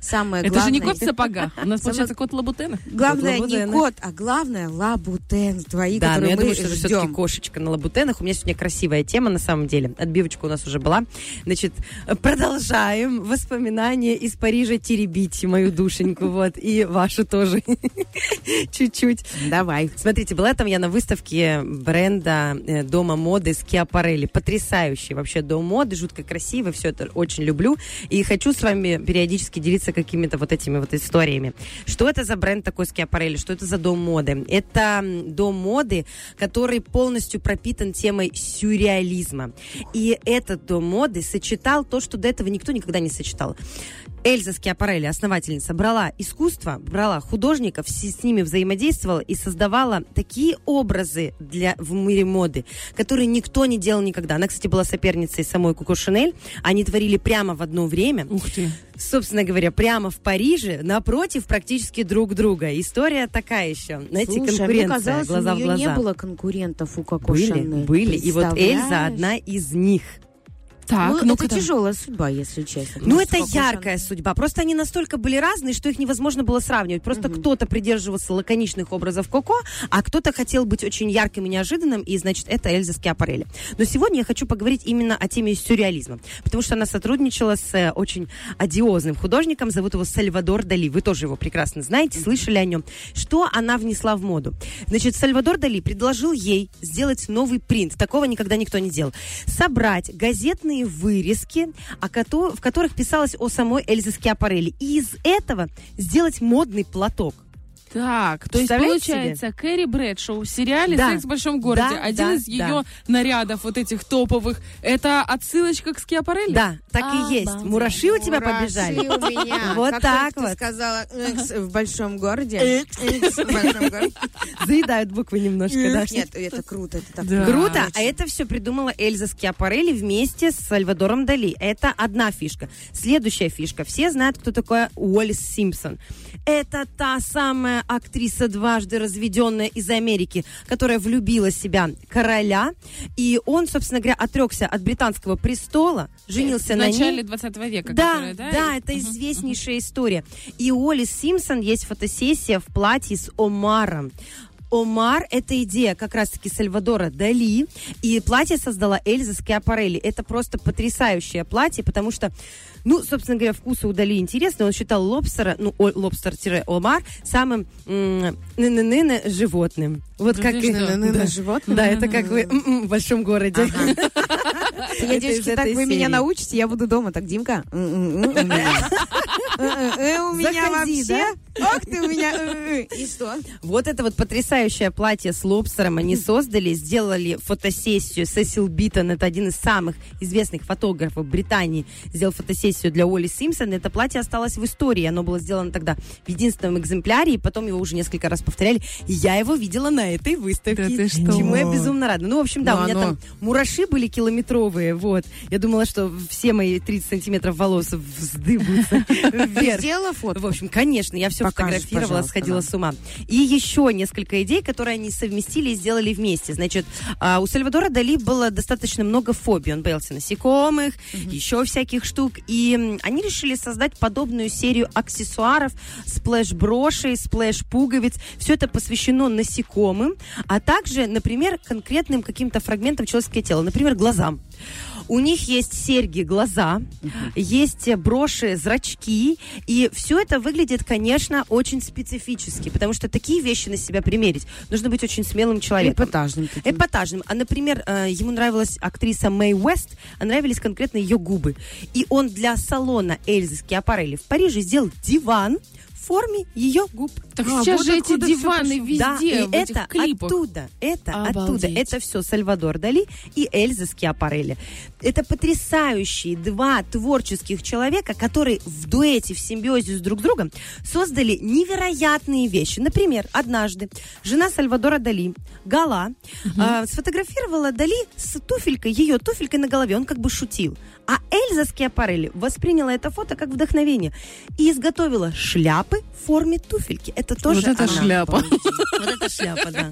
Самое Это же не главное- кот в сапогах. У нас получается кот Лабутена. Главное не кот, а главное лабутен твои, Да, но которые я мы думаю, что это все-таки ждем. кошечка на лабутенах. У меня сегодня красивая тема, на самом деле. Отбивочка у нас уже была. Значит, продолжаем воспоминания из Парижа теребить мою душеньку, вот, и вашу тоже. Чуть-чуть. Давай. Смотрите, была там я на выставке бренда э, дома моды Скиапарелли. Потрясающий вообще дом моды, жутко красивый, все это очень люблю. И хочу с вами периодически делиться какими-то вот этими вот историями. Что это за бренд такой Скиапарелли? Что это за дом моды? Это дом моды, который полностью пропитан темой сюрреализма. И этот дом моды сочетал то, что до этого никто никогда не сочетал. Эльза Скиапарелли, основательница, брала искусство, брала художников, с, ними взаимодействовала и создавала такие образы для, в мире моды, которые никто не делал никогда. Она, кстати, была соперницей самой Коко Шанель. Они творили прямо в одно время. Ух ты. Собственно говоря, прямо в Париже, напротив практически друг друга. История такая еще. Знаете, Слушай, а мне конкуренция, казалось, глаза у в нее глаза. не было конкурентов у Коко были, Шанель. были. И вот Эльза одна из них. Так, ну, ну-ка это там. тяжелая судьба, если честно. Ну, это яркая судьба. Просто они настолько были разные, что их невозможно было сравнивать. Просто кто-то придерживался лаконичных образов Коко, а кто-то хотел быть очень ярким и неожиданным, и, значит, это Эльза Скиапарелли. Но сегодня я хочу поговорить именно о теме сюрреализма, потому что она сотрудничала с э, очень одиозным художником, зовут его Сальвадор Дали. Вы тоже его прекрасно знаете, слышали о нем. Что она внесла в моду? Значит, Сальвадор Дали предложил ей сделать новый принт. Такого никогда никто не делал. Собрать газетные вырезки, о в которых писалось о самой Эльзе Скиапарелли. И из этого сделать модный платок. Так, то есть получается, Кэрри Брэдшоу в сериале Да. «Секс в большом городе», Да, один да, из ее да. нарядов, вот этих топовых, это отсылочка к Скиапарелли? Да, так и есть. Обалдеть. Мураши у тебя Мураши побежали. у меня. Вот Как так вот. сказала «экс» в большом городе. «Экс» в большом городе. Заедают буквы немножко, да. Нет, это круто. Это так Да. Круто, а это все придумала Эльза Скиапарелли вместе с Сальвадором Дали. Это одна фишка. Следующая фишка. Все знают, кто такой Уоллес Симпсон. Это та самая актриса, дважды разведенная из Америки, которая влюбила в себя короля. И он, собственно говоря, отрекся от британского престола, женился в на начале ней. 20 века. Да, которая, да, да, это Мгм. известнейшая история. И у Оли Симпсон есть фотосессия в платье с Омаром. Омар – это идея как раз-таки Сальвадора Дали, и платье создала Эльза Скиапарелли. Это просто потрясающее платье, потому что, ну, собственно говоря, вкусы у Дали интересны. Он считал лобстера, ну, лобстер-омар самым ны-ны-ны животным. Вот как да. На животное. Да, это как вы в большом городе. Я, девочки, так вы меня научите, я буду дома. Так, Димка, у меня. Вообще. Ох ты у меня. И что? Вот это вот потрясающее платье с лобстером они создали, сделали фотосессию. Сесил Битон, это один из самых известных фотографов Британии, сделал фотосессию для Уоллис Симпсон. Это платье осталось в истории. Оно было сделано тогда в единственном экземпляре, и потом его уже несколько раз повторяли. И я его видела на этой выставке. Да ты что? Чему я безумно рада. Ну, в общем, да, Ну, у меня оно- там мураши были километровые, вот. Я думала, что все мои 30 сантиметров волос вздыбутся вверх. Сделала фото? В общем, конечно, я все Покажешь, фотографировала, сходила с ума. И еще несколько идей, которые они совместили и сделали вместе. Значит, а, у Сальвадора Дали было достаточно много фобий. Он боялся насекомых, еще всяких штук. И м, они решили создать подобную серию аксессуаров, сплэш-брошей, сплэш-пуговиц. Все это посвящено насекомым, а также, например, конкретным каким-то фрагментам человеческого тела. Например, глазам. У них есть серьги, глаза, есть э, броши, зрачки, и все это выглядит, конечно, очень специфически, потому что такие вещи на себя примерить нужно быть очень смелым человеком. Эпатажным таким. Эпатажным. А, например, э, ему нравилась актриса Мэй Уэст, а нравились конкретно ее губы. И он для салона Эльзы Скиапарелли в Париже сделал диван форме ее губ. Так А, сейчас вот же эти диваны пошло. Да, везде, и в этих это клипах. оттуда, это оттуда, Обалдеть. это все Сальвадор Дали и Эльза Скиапарелли. Это потрясающие два творческих человека, которые в дуэте, в симбиозе с друг другом создали невероятные вещи. Например, однажды жена Сальвадора Дали, Гала, а, сфотографировала Дали с туфелькой, ее туфелькой на голове. Он как бы шутил. А Эльза Скиапарелли восприняла это фото как вдохновение и изготовила шляпы в форме туфельки. Это тоже Вот это она. шляпа. Вот это шляпа, да.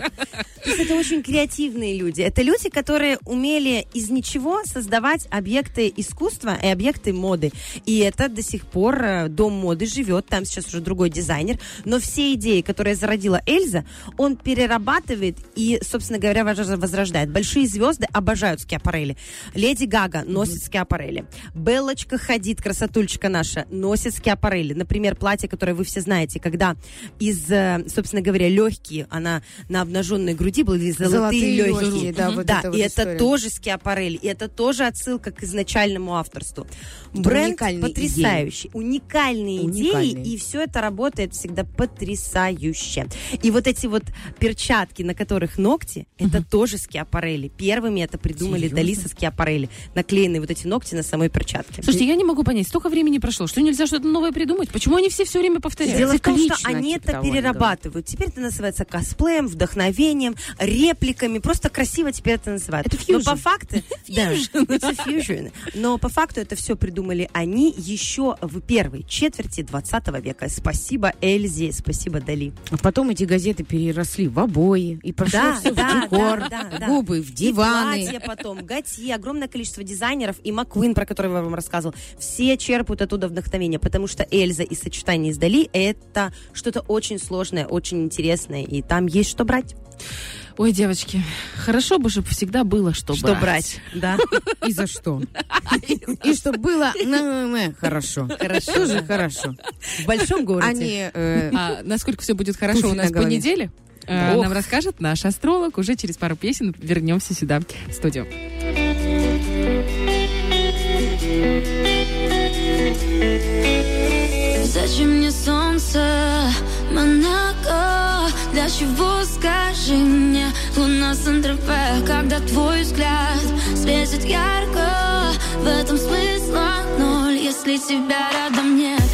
То есть это очень креативные люди. Это люди, которые умели из ничего создавать объекты искусства и объекты моды. И это до сих пор э, дом моды живет. Там сейчас уже другой дизайнер. Но все идеи, которые зародила Эльза, он перерабатывает и, собственно говоря, воз- возрождает. Большие звезды обожают скиапарелли. Леди Гага носит скиапарелли. Беллочка Хадид, красотульчика наша, носит скиапарелли. Например, платье, которое вы все знаете, когда из, э, собственно говоря, легкие, она на обнаженной груди были золотые, Золотые легкие. легкие, да, вот да, это вот и это история. тоже скиапарелли, и это тоже отсылка к изначальному авторству. Это Бренд потрясающий, уникальные, Уникальные. идеи, и все это работает всегда потрясающе. И вот эти вот перчатки, на которых ногти, это тоже скиапарелли. Первыми это придумали Серьезно? Дали со скиапарелли. Наклеенные вот эти ногти на самой перчатке. Слушайте, я не могу понять, столько времени прошло, что нельзя что-то новое придумать? Почему они все все время повторяют? Дело в том, что Циклично, они типа это перерабатывают. Теперь это называется косплеем, вдохновением, репликами. Просто красиво теперь это называют. Это Но фьюжн. по факту... Да, это фьюжн. Но по факту это все придумали они еще в первой четверти 20 века. Спасибо Эльзе, спасибо Дали. А потом эти газеты переросли в обои, и пошло Да, все да, в декор, да, да, да. губы в И диваны. платья потом, Готье, огромное количество дизайнеров, и Маккуин, про которого я вам рассказывал, все черпают оттуда вдохновение, потому что Эльза и сочетание с Дали это что-то очень сложное, очень интересное, и там есть что брать. Ой, девочки, хорошо бы, чтобы всегда было что, Что брать, да. И за что? И чтобы было м-м-м, хорошо. Хорошо, Тоже да. хорошо. В большом городе. Э, А насколько все будет хорошо у нас на по голове. неделе, э, нам расскажет наш астролог. Уже через пару песен вернемся сюда, в студию. Зачем мне солнце, Монако? Для чего, скажи мне, луна Сан-Тропе Когда твой взгляд светит ярко? В этом смысла ноль, если тебя рядом нет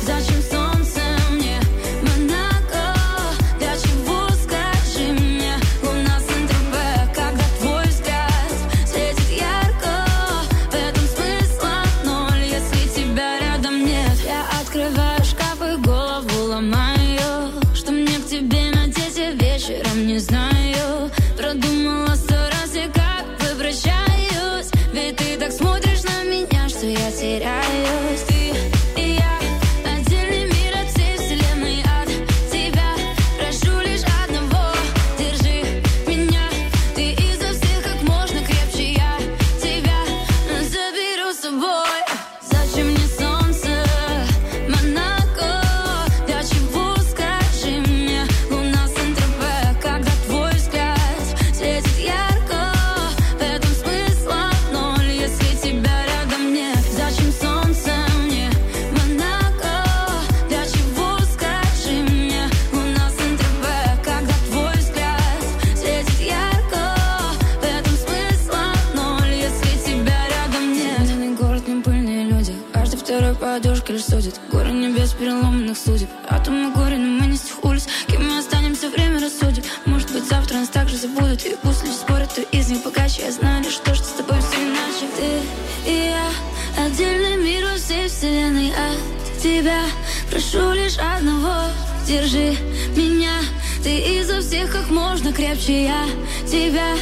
крепче Я тебя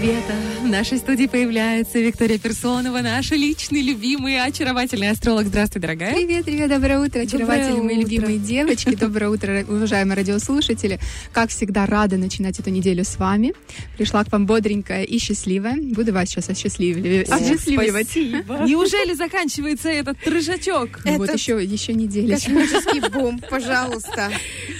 света нашей студии появляется Виктория Персонова, наша личный, любимый, очаровательный астролог. Здравствуй, дорогая. Привет, привет, доброе утро, очаровательные мои любимые девочки. Доброе утро, уважаемые радиослушатели. Как всегда, рада начинать эту неделю с вами. Пришла к вам бодренькая и счастливая. Буду вас сейчас осчастливливать. Спасибо. Неужели заканчивается этот рыжачок? Ну Вот еще, еще неделя. Космический бомб, пожалуйста.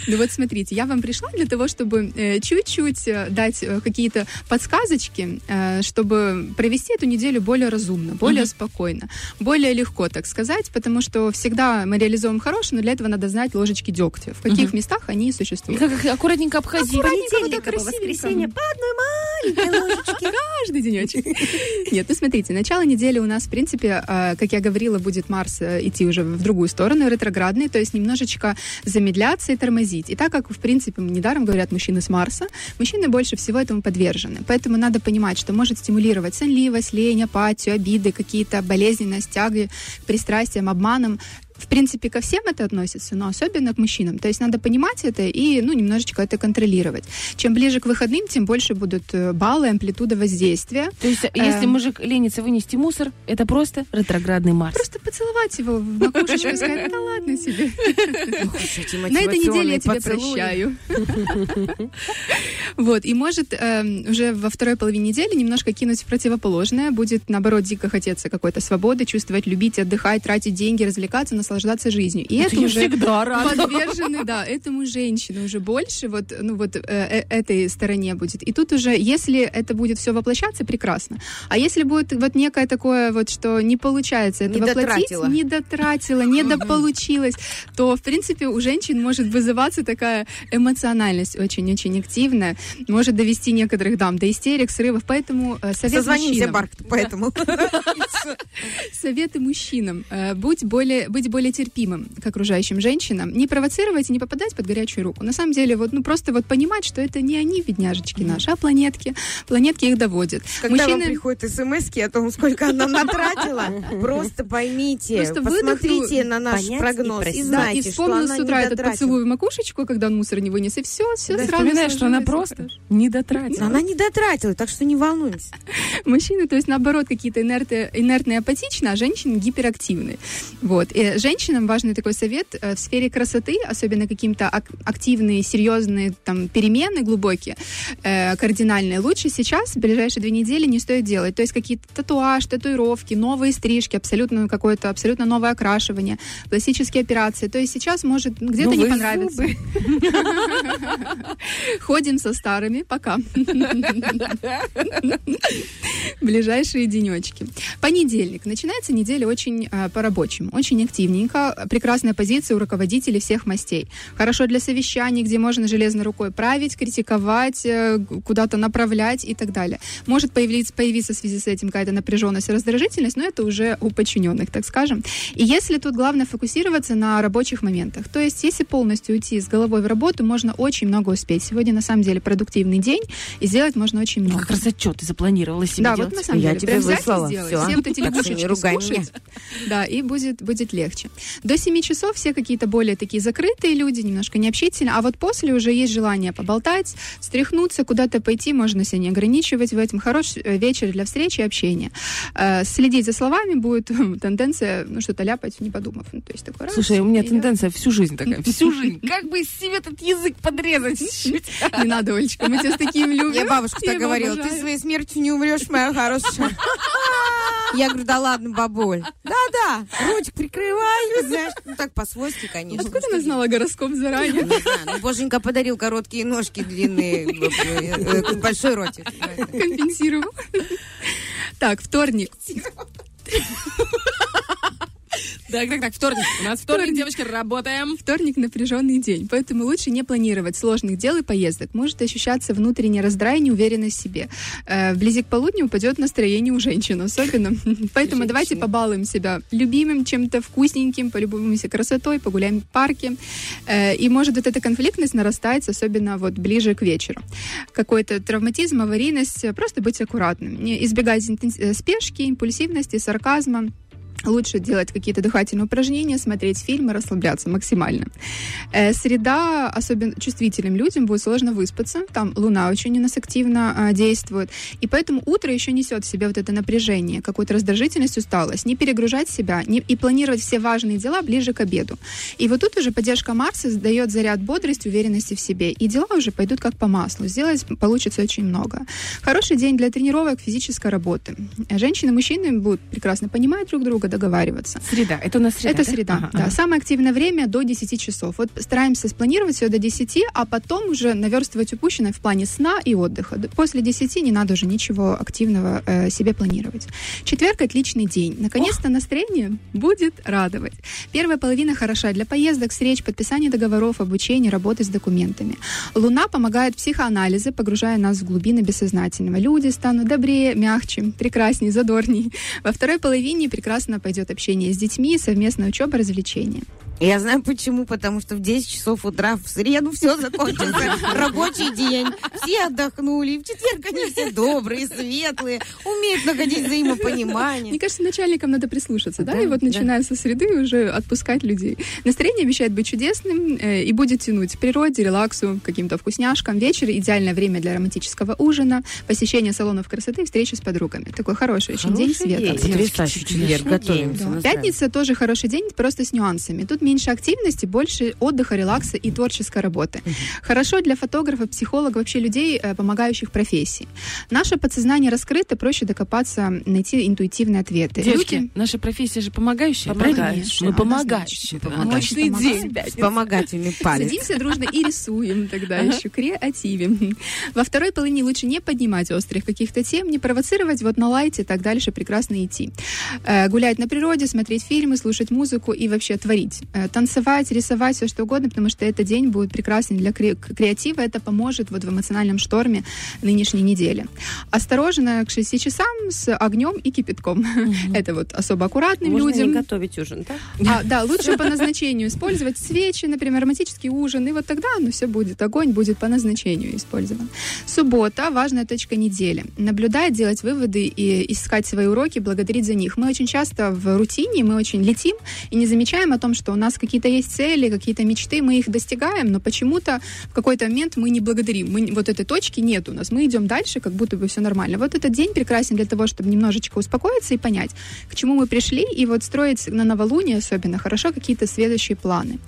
Ну вот смотрите, я вам пришла для того, чтобы э, чуть-чуть э, дать э, какие-то подсказочки, чтобы провести эту неделю более разумно, более Мгм. спокойно, более легко, так сказать, потому что всегда мы реализуем хорошее, но для этого надо знать ложечки дегтя, в каких Мгм. местах они существуют. Как аккуратненько обходить. Аккуратненько, вот красивенько. воскресенье по одной маленькой ложечке. Каждый денечек. Нет, ну смотрите, начало недели у нас, в принципе, э, как я говорила, будет Марс э, идти уже в другую сторону, ретроградный, то есть немножечко замедляться и тормозить. И так как, в принципе, недаром говорят мужчины с Марса, мужчины больше всего этому подвержены. Поэтому надо понимать, что может стимулировать сонливость, лень, апатию, обиды, какие-то болезненность, тяги пристрастиям, обманам. В принципе, ко всем это относится, но особенно к мужчинам. То есть надо понимать это и, ну, немножечко это контролировать. Чем ближе к выходным, тем больше будут э, баллы, амплитуда воздействия. То есть, если Эм. мужик ленится вынести мусор, это просто ретроградный Марс. Просто поцеловать его в макушечку и сказать, да ладно уж эти На этой неделе я тебя прощаю. Вот, и может эм, уже во второй половине недели немножко кинуть в противоположное. Будет, наоборот, дико хотеться какой-то свободы, чувствовать, любить, отдыхать, тратить деньги, развлекаться, наслаждаться жизнью. И это я уже всегда рада. подвержены, да, этому женщины уже больше, вот, ну вот э, э, этой стороне будет. И тут уже, если это будет все воплощаться, прекрасно. А если будет вот некое такое вот, что не получается это Не воплотить, дотратила. не дотратила, не дополучилась, то, в принципе, у женщин может вызываться такая эмоциональность очень-очень активная, может довести некоторых дам до истерик, срывов, поэтому э, совет Созвонимся, мужчинам. Барк, поэтому. Советы мужчинам. Э, Будь более, быть более терпимым к окружающим женщинам. Не провоцировать и не попадать под горячую руку. На самом деле, вот, ну, просто вот понимать, что это не они, бедняжечки наши, а планетки. Планетки их доводят. Когда вам приходят смс о том, сколько она натратила, просто поймите, Просто посмотрите на наш и прогноз и и знайте, что вспомнила с утра этот поцелуй в макушечку, когда он мусор не вынес, и все, все сразу вспоминаешь, что она просто не дотратила. Она не дотратила, так что не волнуемся. Мужчины, то есть, наоборот, какие-то инерты, инертные, апатичные, а женщины гиперактивные. Вот. И женщинам важный такой совет э, в сфере красоты, особенно каким-то ак- активные, серьезные там, перемены глубокие, э, кардинальные, лучше сейчас, в ближайшие две недели, не стоит делать. То есть какие-то татуаж, татуировки, новые стрижки, абсолютно какое-то абсолютно новое окрашивание, пластические операции. То есть сейчас может где-то не понравится. Ходим со старыми, пока. Ближайшие денечки. Понедельник. Начинается неделя очень э, по-рабочему, очень активненько. Прекрасная позиция у руководителей всех мастей. Хорошо для совещаний, где можно железной рукой править, критиковать, э, куда-то направлять и так далее. Может появиться, появиться в связи с этим какая-то напряженность и раздражительность, но это уже у подчиненных, так скажем. И если тут главное фокусироваться на рабочих моментах, то есть если полностью уйти с головой в работу, можно очень много успеть. Сегодня на самом деле продуктивный день, и сделать можно очень много. Как раз отчет ты запланировала себе Да, делать. вот на самом Я деле. тебе взять и выслала. Все вот эти не лягушечки ругай скушать. Да, и будет, будет легче. До 7 часов все какие-то более такие закрытые люди, немножко необщительные, а вот после уже есть желание поболтать, встряхнуться, куда-то пойти, можно себя не ограничивать в этом. Хороший э, вечер для встречи и общения. Э, Следить за словами будет тенденция, ну, что-то ляпать, не подумав. Ну, то есть такой раз, Слушай, у меня и тенденция всю жизнь такая, всю жизнь. Как бы себе этот язык подрезать. Не надо, Олечка, мы тебя с таким любим. Мне бабушка Я так говорила, ты своей смертью не умрешь, моя хорошая. Я говорю, да ладно, бабуль. Да-да, ротик прикрывай. Знаешь, ну так по-свойски, конечно. Откуда она знала гороскоп заранее? Не знаю, ну, боженька подарил короткие ножки, длинные, э, э, большой ротик. Компенсирую. Так, вторник. Так, так, так, вторник. У нас вторник, девочки, работаем. Вторник напряженный день, поэтому лучше не планировать сложных дел и поездок. Может ощущаться внутренний раздрай и неуверенность в себе. Э, Вблизи к полудню упадет настроение у женщин особенно. Поэтому давайте побалуем себя любимым чем-то вкусненьким, полюбуемся красотой, погуляем в парке. Э, И может вот эта конфликтность нарастать, особенно вот ближе к вечеру. Какой-то травматизм, аварийность, э, просто быть аккуратным. Избегать спешки, импульсивности, сарказма Лучше делать какие-то дыхательные упражнения, смотреть фильмы, расслабляться максимально. Э, среда, особенно чувствительным людям, будет сложно выспаться. Там луна очень у нас активно а, действует. И поэтому утро еще несет в себе вот это напряжение, какую-то раздражительность, усталость. Не перегружать себя не, и планировать все важные дела ближе к обеду. И вот тут уже поддержка Марса дает заряд бодрости, уверенности в себе. И дела уже пойдут как по маслу. Сделать получится очень много. Хороший день для тренировок, физической работы. Женщины и мужчины будут прекрасно понимать друг друга, договариваться. Среда. Это у нас среда, Это да? среда, Ага, да. ага. Самое активное время до 10 часов. Вот стараемся спланировать все до 10, а потом уже наверстывать упущенное в плане сна и отдыха. После 10 не надо уже ничего активного э, себе планировать. Четверг – отличный день. Наконец-то настроение будет радовать. Первая половина хороша для поездок, встреч, подписания договоров, обучения, работы с документами. Луна помогает в психоанализе, погружая нас в глубины бессознательного. Люди станут добрее, мягче, прекраснее, задорней. Во второй половине прекрасно пойдет общение с детьми, совместная учеба, развлечения. Я знаю почему, потому что в 10 часов утра в среду все закончится. Рабочий день. Все отдохнули. В четверг они все добрые, светлые, умеют находить взаимопонимание. Мне кажется, начальникам надо прислушаться, да, Да, и вот да. начиная со среды уже отпускать людей. Настроение обещает быть чудесным э, и будет тянуть природе, релаксу, каким-то вкусняшкам. Вечер – идеальное время для романтического ужина, посещения салонов красоты, встречи с подругами. Такой хороший очень день Хороший света. день. Потрясающий четверг. Готовимся. Да. Пятница тоже хороший день, просто с нюансами. Тут меньше активности, больше отдыха, релакса и творческой работы. Хорошо для фотографов, психологов, вообще людей, э, помогающих профессии. Наше подсознание раскрыто, проще докопаться, найти интуитивные ответы. Девочки, Люди- наша профессия же помогающая, Помогающая, правильно? Мы помогающие. Помогаем. день. Вспомогательный палец. Садимся дружно и рисуем тогда еще, креативим. Во второй половине лучше не поднимать острых каких-то тем, не провоцировать, вот на лайте так дальше прекрасно идти. Э, Гулять на природе, смотреть фильмы, слушать музыку и вообще творить. Э, Танцевать, рисовать, все что угодно, потому что этот день будет прекрасен для кре- креатива. Это поможет вот в эмоциональном шторме нынешней недели. Осторожно к 6 часам с огнем и кипятком. Это вот особо аккуратным Можно людям. не готовить ужин, да? А, да, лучше по назначению использовать свечи, например, романтический ужин, и вот тогда ну, все будет, огонь будет по назначению использован. Суббота – важная точка недели. Наблюдать, делать выводы и искать свои уроки, благодарить за них. Мы очень часто в рутине, мы очень летим и не замечаем о том, что у нас какие-то есть цели, какие-то мечты, мы их достигаем, но почему-то в какой-то момент мы не благодарим. Мы, вот этой точки нет у нас. Мы идем дальше, как будто бы все нормально. Вот этот день прекрасен для того, чтобы немножечко успокоиться и понять, к чему мы пришли, и вот строить на новолуние особенно хорошо какие-то следующие планы.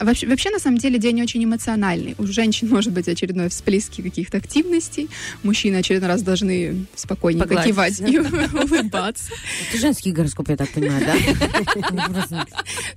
Вообще, вообще, на самом деле, день очень эмоциональный. У женщин может быть очередной всплески каких-то активностей, мужчины очередной раз должны спокойненько Погладить, кивать и улыбаться. Это женский гороскоп, я так понимаю, да?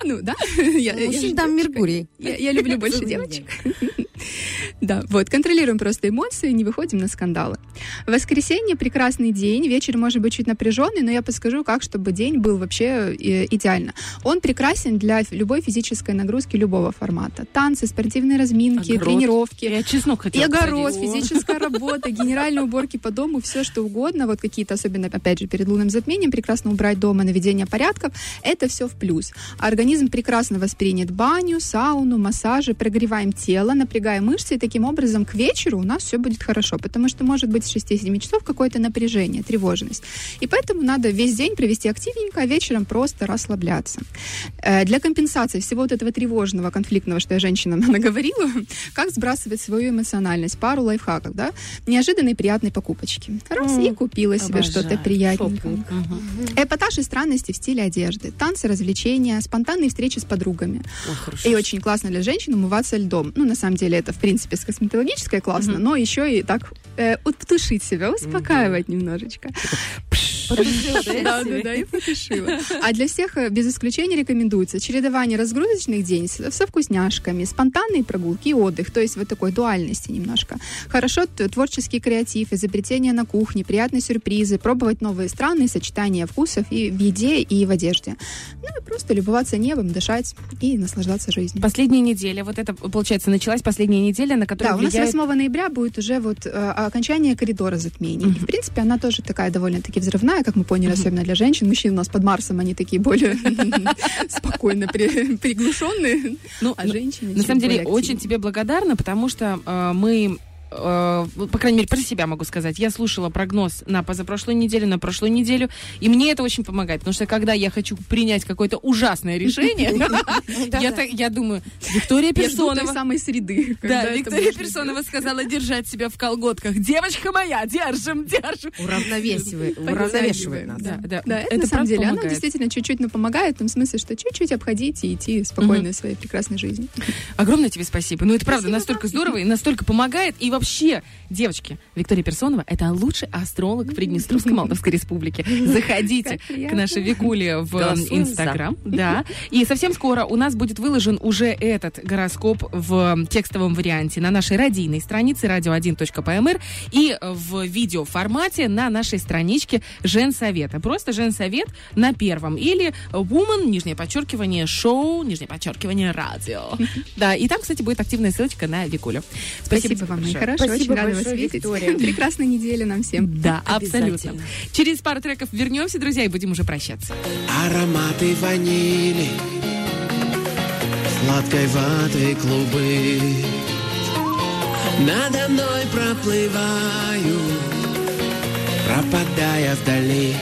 Ну, да. Мужчин там Меркурий. Я люблю больше девочек. Да, вот, контролируем просто эмоции, не выходим на скандалы. Воскресенье прекрасный день, вечер может быть чуть напряженный, но я подскажу, как, чтобы день был вообще э, идеально. Он прекрасен для любой физической нагрузки любого формата. Танцы, спортивные разминки, Огород. тренировки. Я чеснок И хотела огород, посадить. физическая работа, генеральные уборки по дому, все что угодно, вот какие-то, особенно, опять же, перед лунным затмением, прекрасно убрать дома, наведение порядков, это все в плюс. Организм прекрасно воспринят баню, сауну, массажи, прогреваем тело, напрягаем мышцы, и таким образом к вечеру у нас все будет хорошо, потому что может быть с 6-7 часов какое-то напряжение, тревожность. И поэтому надо весь день провести активненько, а вечером просто расслабляться. Э, Для компенсации всего вот этого тревожного, конфликтного, что я женщинам наговорила, как сбрасывать свою эмоциональность? Пару лайфхаков, да? Неожиданные приятные покупочки. Раз, и купила себе что-то приятненькое. Мгм. Эпатаж и странности в стиле одежды, танцы, развлечения, спонтанные встречи с подругами. И очень классно для женщин умываться льдом. Ну, на самом деле, это, в принципе, с косметологической классно, но еще и так э, утушить себя, успокаивать немножечко. Да, да, да, и потушила. А для всех э, без исключения рекомендуется чередование разгрузочных дней со вкусняшками, спонтанные прогулки и отдых, то есть вот такой дуальности немножко. Хорошо творческий креатив, изобретение на кухне, приятные сюрпризы, пробовать новые страны, сочетания вкусов и в еде, и в одежде. Ну и просто любоваться небом, дышать и наслаждаться жизнью. Последняя неделя, вот это, получается, началась последняя неделя, на которую Да, у нас влияет 8 ноября будет уже вот э, окончание коридора затмений. И, в принципе, она тоже такая довольно-таки взрывная, как мы поняли, особенно для женщин. Мужчин у нас под Марсом, они такие более спокойно при- приглушенные. Ну, а женщины На самом деле, очень тебе благодарна, потому что э, мы э, по крайней мере, про себя могу сказать, я слушала прогноз на позапрошлую неделю, на прошлую неделю, и мне это очень помогает, потому что когда я хочу принять какое-то ужасное решение, я думаю, Виктория Персонова, самой среды. когда да, Виктория Персонова сказала держать себя в колготках. Девочка моя, держим, держим. Уравновесивает, уравновешивает нас. Да, это, на самом деле, оно помогает. действительно чуть-чуть, но помогает в том смысле, что чуть-чуть обходить и идти спокойно своей прекрасной жизнью. Огромное тебе спасибо. Ну, это правда настолько здорово и настолько помогает. И вообще, девочки, Виктория Персонова – это лучший астролог в Приднестровской Молдавской Республике. Заходите к нашей Викуле в Инстаграм. Да. И совсем скоро у нас будет выложен уже этот гороскоп в текстовом варианте на нашей радийной странице radio1.pmr и в видеоформате на нашей страничке Женсовета. Просто Женсовет на первом. Или Woman, нижнее подчеркивание, шоу, нижнее подчеркивание, радио. Да, и там, кстати, будет активная ссылочка на Викулю. Спасибо, вам, мои большое. Хорошие. Спасибо Очень рада вас видеть. Виктория. Прекрасной недели нам всем. Да, абсолютно. Через пару треков вернемся, друзья, и будем уже прощаться. Ароматы ванили Сладкой ваты клубы Надо мной проплываю Пропадая вдали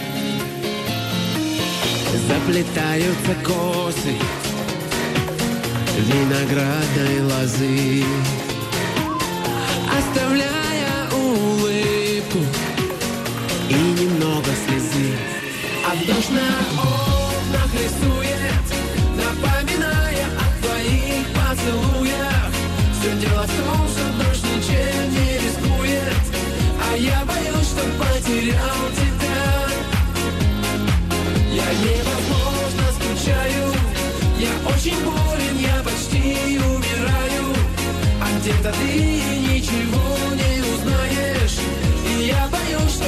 Заплетаются косы Виноградной лозы Оставляя улыбку И немного слезы. А дождь на ты ничего не узнаешь. И я боюсь, что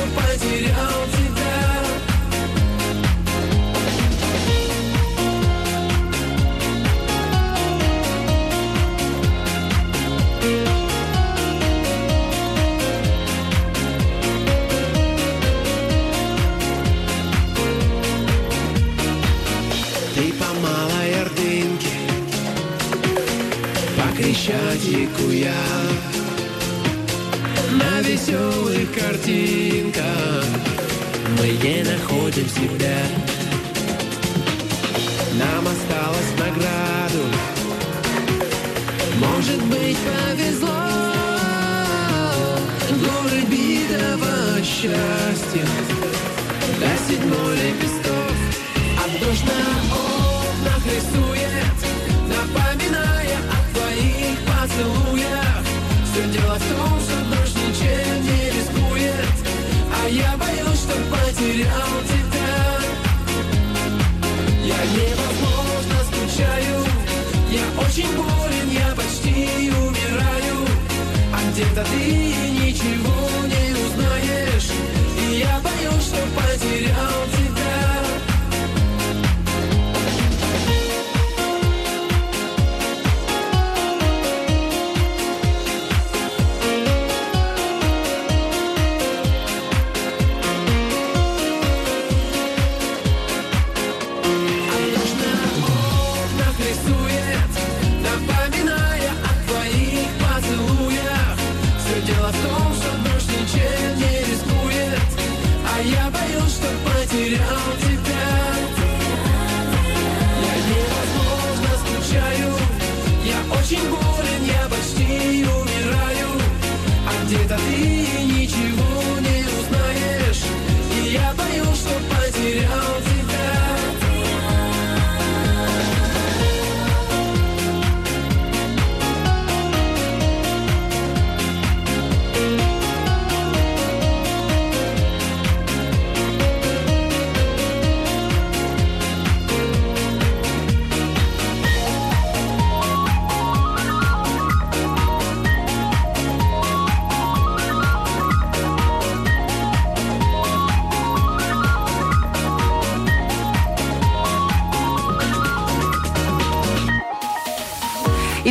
веселых картинках. Мы не находим себя. Нам осталось награду. Может быть повезло. Горы битого счастья. До седьмой лепесток. А дождь на окнах ты ничего не узнаешь. И я боюсь, что потерял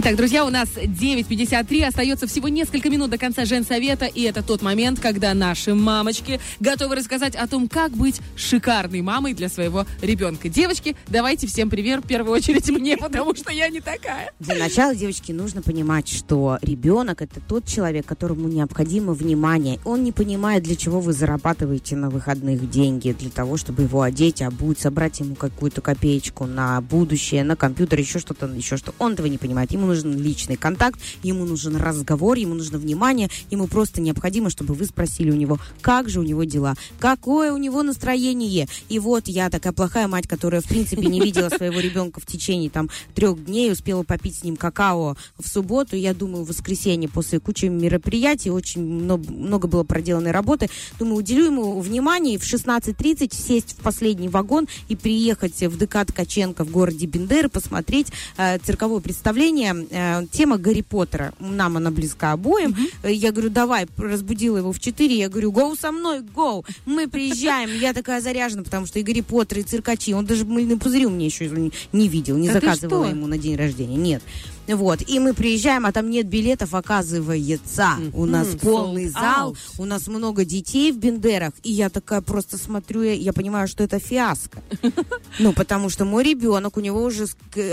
Итак, друзья, у нас 9.53, остается всего несколько минут до конца женсовета, и это тот момент, когда наши мамочки готовы рассказать о том, как быть шикарной мамой для своего ребенка. Девочки, давайте всем пример, в первую очередь мне, потому что я не такая. Для начала, девочки, нужно понимать, что ребенок это тот человек, которому необходимо внимание. Он не понимает, для чего вы зарабатываете на выходных деньги, для того, чтобы его одеть, обуть, собрать ему какую-то копеечку на будущее, на компьютер, еще что-то, еще что. Он этого не понимает. Ему нужен личный контакт, ему нужен разговор, ему нужно внимание, ему просто необходимо, чтобы вы спросили у него, как же у него дела, какое у него настроение. И вот я такая плохая мать, которая, в принципе, не видела своего ребенка в течение там трех дней, успела попить с ним какао в субботу. Я думаю, в воскресенье после кучи мероприятий, очень много, много было проделанной работы. Думаю, уделю ему внимание и в 16.30 сесть в последний вагон и приехать в ДК Ткаченко в городе Бендеры, посмотреть э, цирковое представление. Э, тема Гарри Поттера. Нам она близка обоим. Э, Я говорю, давай, разбудила его в 4. Я говорю, гоу со мной, гоу. Мы приезжаем. Я такая заряжена, потому что и Гарри Поттер, и циркачи. Он даже мыльные пузыри у меня еще не, видел, не Да ты заказывала ему на день рождения. Нет. Вот, и мы приезжаем, а там нет билетов, оказывается. У нас Мгм. полный Sold зал, out. у нас много детей в Бендерах, и я такая просто смотрю, я, я понимаю, что это фиаско. Ну, потому что мой ребенок, у него уже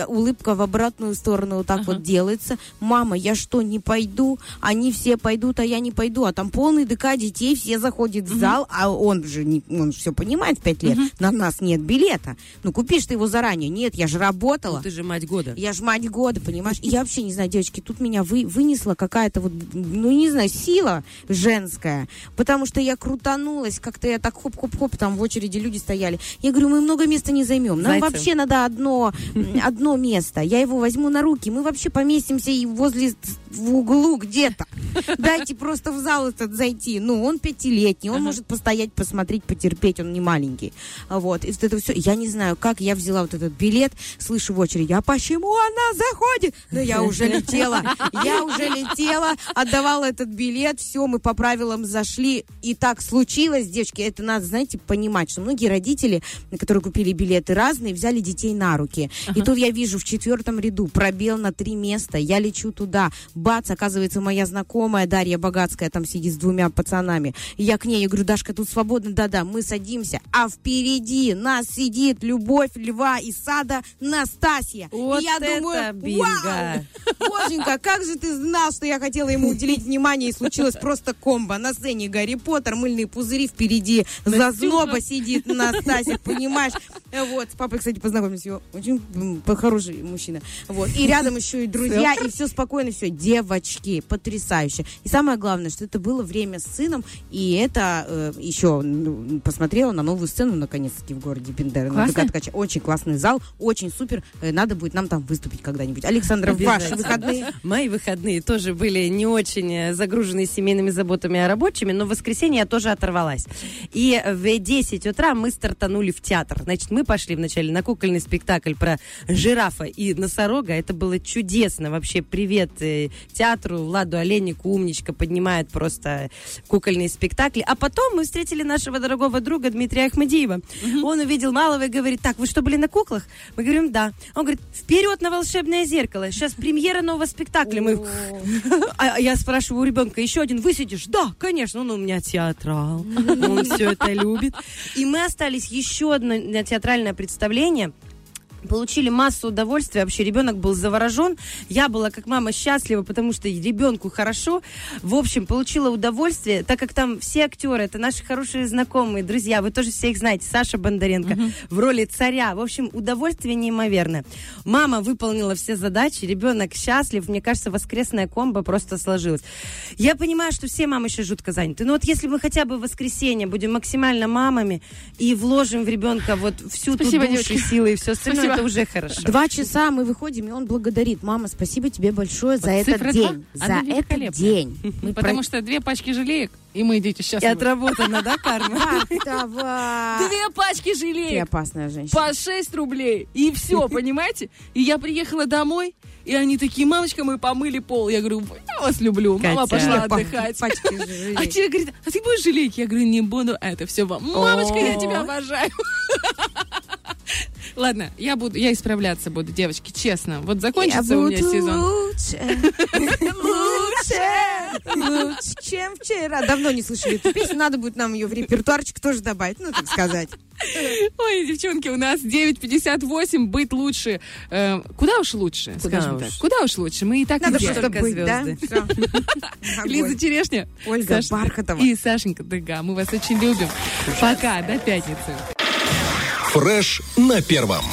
улыбка в обратную сторону вот так вот делается. Мама, я что, не пойду? Они все пойдут, а я не пойду. А там полный ДК детей, все заходят в зал, а он же не, он все понимает в пять лет. На нас нет билета. Ну, купишь ты его заранее. Нет, я же работала. Ну, ты же мать года. Я ж мать года, понимаешь? Я вообще не знаю, девочки, тут меня вы, вынесла какая-то вот, ну не знаю, сила женская. Потому что я крутанулась, как-то я так хоп-хоп-хоп, там в очереди люди стояли. Я говорю, мы много места не займем. Нам Зайцев. вообще надо одно, одно место. Я его возьму на руки. Мы вообще поместимся и возле в углу где-то. Дайте просто в зал этот зайти. Ну, он пятилетний, он может постоять, посмотреть, потерпеть, он не маленький. Вот, и вот это все. Я не знаю, как я взяла вот этот билет, слышу в очереди, а почему она заходит? Да я уже летела, я уже летела, отдавала этот билет, все, мы по правилам зашли, и так случилось, девочки, это надо, знаете, понимать, что многие родители, которые купили билеты разные, взяли детей на руки. И тут я вижу в четвертом ряду пробел на три места, я лечу туда, бац, оказывается, моя знакомая Дарья Богатская там сидит с двумя пацанами. И я к ней, я говорю, Дашка, тут свободно, да-да, мы садимся, а впереди нас сидит Любовь Льва и Сада Настасья. Вот и я это думаю, бинго. вау, Боженька, как же ты знал, что я хотела ему уделить внимание, и случилось просто комбо. На сцене Гарри Поттер, мыльные пузыри впереди, зазноба сидит Настасья, понимаешь? Вот, с папой, кстати, познакомились, его очень хороший мужчина. Вот, и рядом еще и друзья, и все спокойно, все. Девочки, потрясающе. И самое главное, что это было время с сыном, и это э, еще ну, посмотрела на новую сцену, наконец-таки, в городе на Ткача. Очень классный зал, очень супер. Э, Надо будет нам там выступить когда-нибудь. Александра, ваши выходные? Мои выходные тоже были не очень э, загружены семейными заботами, а рабочими, но в воскресенье я тоже оторвалась. И в 10 утра мы стартанули в театр. Значит, мы пошли вначале на кукольный спектакль про жирафа и носорога. Это было чудесно. Вообще, привет э, театру, Владу Олейнику, умничка, поднимает просто кукольные спектакли. А потом мы встретили нашего дорогого друга Дмитрия Ахмадиева. Он увидел малого и говорит, так, вы что, были на куклах? Мы говорим, да. Он говорит, вперед на волшебное зеркало. Сейчас премьера нового спектакля. Мы... А я спрашиваю у ребенка, еще один высидишь? Да, конечно, он у меня театрал. Он все это любит. И мы остались еще одно театральное представление получили массу удовольствия. Вообще ребенок был заворожен. Я была как мама счастлива, потому что ребенку хорошо. В общем, получила удовольствие, так как там все актеры, это наши хорошие знакомые, друзья. Вы тоже все их знаете. Саша Бондаренко в роли царя. В общем, удовольствие неимоверное. Мама выполнила все задачи, ребенок счастлив. Мне кажется, воскресная комбо просто сложилась. Я понимаю, что все мамы еще жутко заняты. Но вот если мы хотя бы в воскресенье будем максимально мамами и вложим в ребенка вот всю Спасибо, ту душу, девочки. силы и все остальное. Это уже хорошо. Два часа мы выходим, и он благодарит. Мама, спасибо тебе большое за этот день. За этот день. Мы Потому что две пачки желеек, и мы идите И счастливы. отработано, да, карма? про- Давай. Две пачки Ты желеек опасная женщина. по 6 рублей. И все, понимаете? И я приехала домой, и они такие, мамочка, мы помыли пол. Я говорю, я вас люблю. Мама Катя. пошла Па- отдыхать. А тебе говорит, а ты будешь желейки? Я говорю, не буду, это все вам. Мамочка, я тебя обожаю. Ладно, я буду, я исправляться буду, девочки, честно. Вот Я закончится у меня буду сезон. лучше, лучше, лучше, чем вчера. Давно не слышали эту песню, надо будет нам ее в репертуарчик тоже добавить, ну, так сказать. Ой, девчонки, у нас 9.58, быть лучше. Э, куда уж лучше, Куда скажем уж. так. Куда уж лучше, мы и так Надо просто быть, да? звезды. Всё. Лиза. Черешня. Ольга Саша- Бархатова. И Сашенька Дыга. Мы вас очень любим. Пока, до пятницы. Фреш на первом.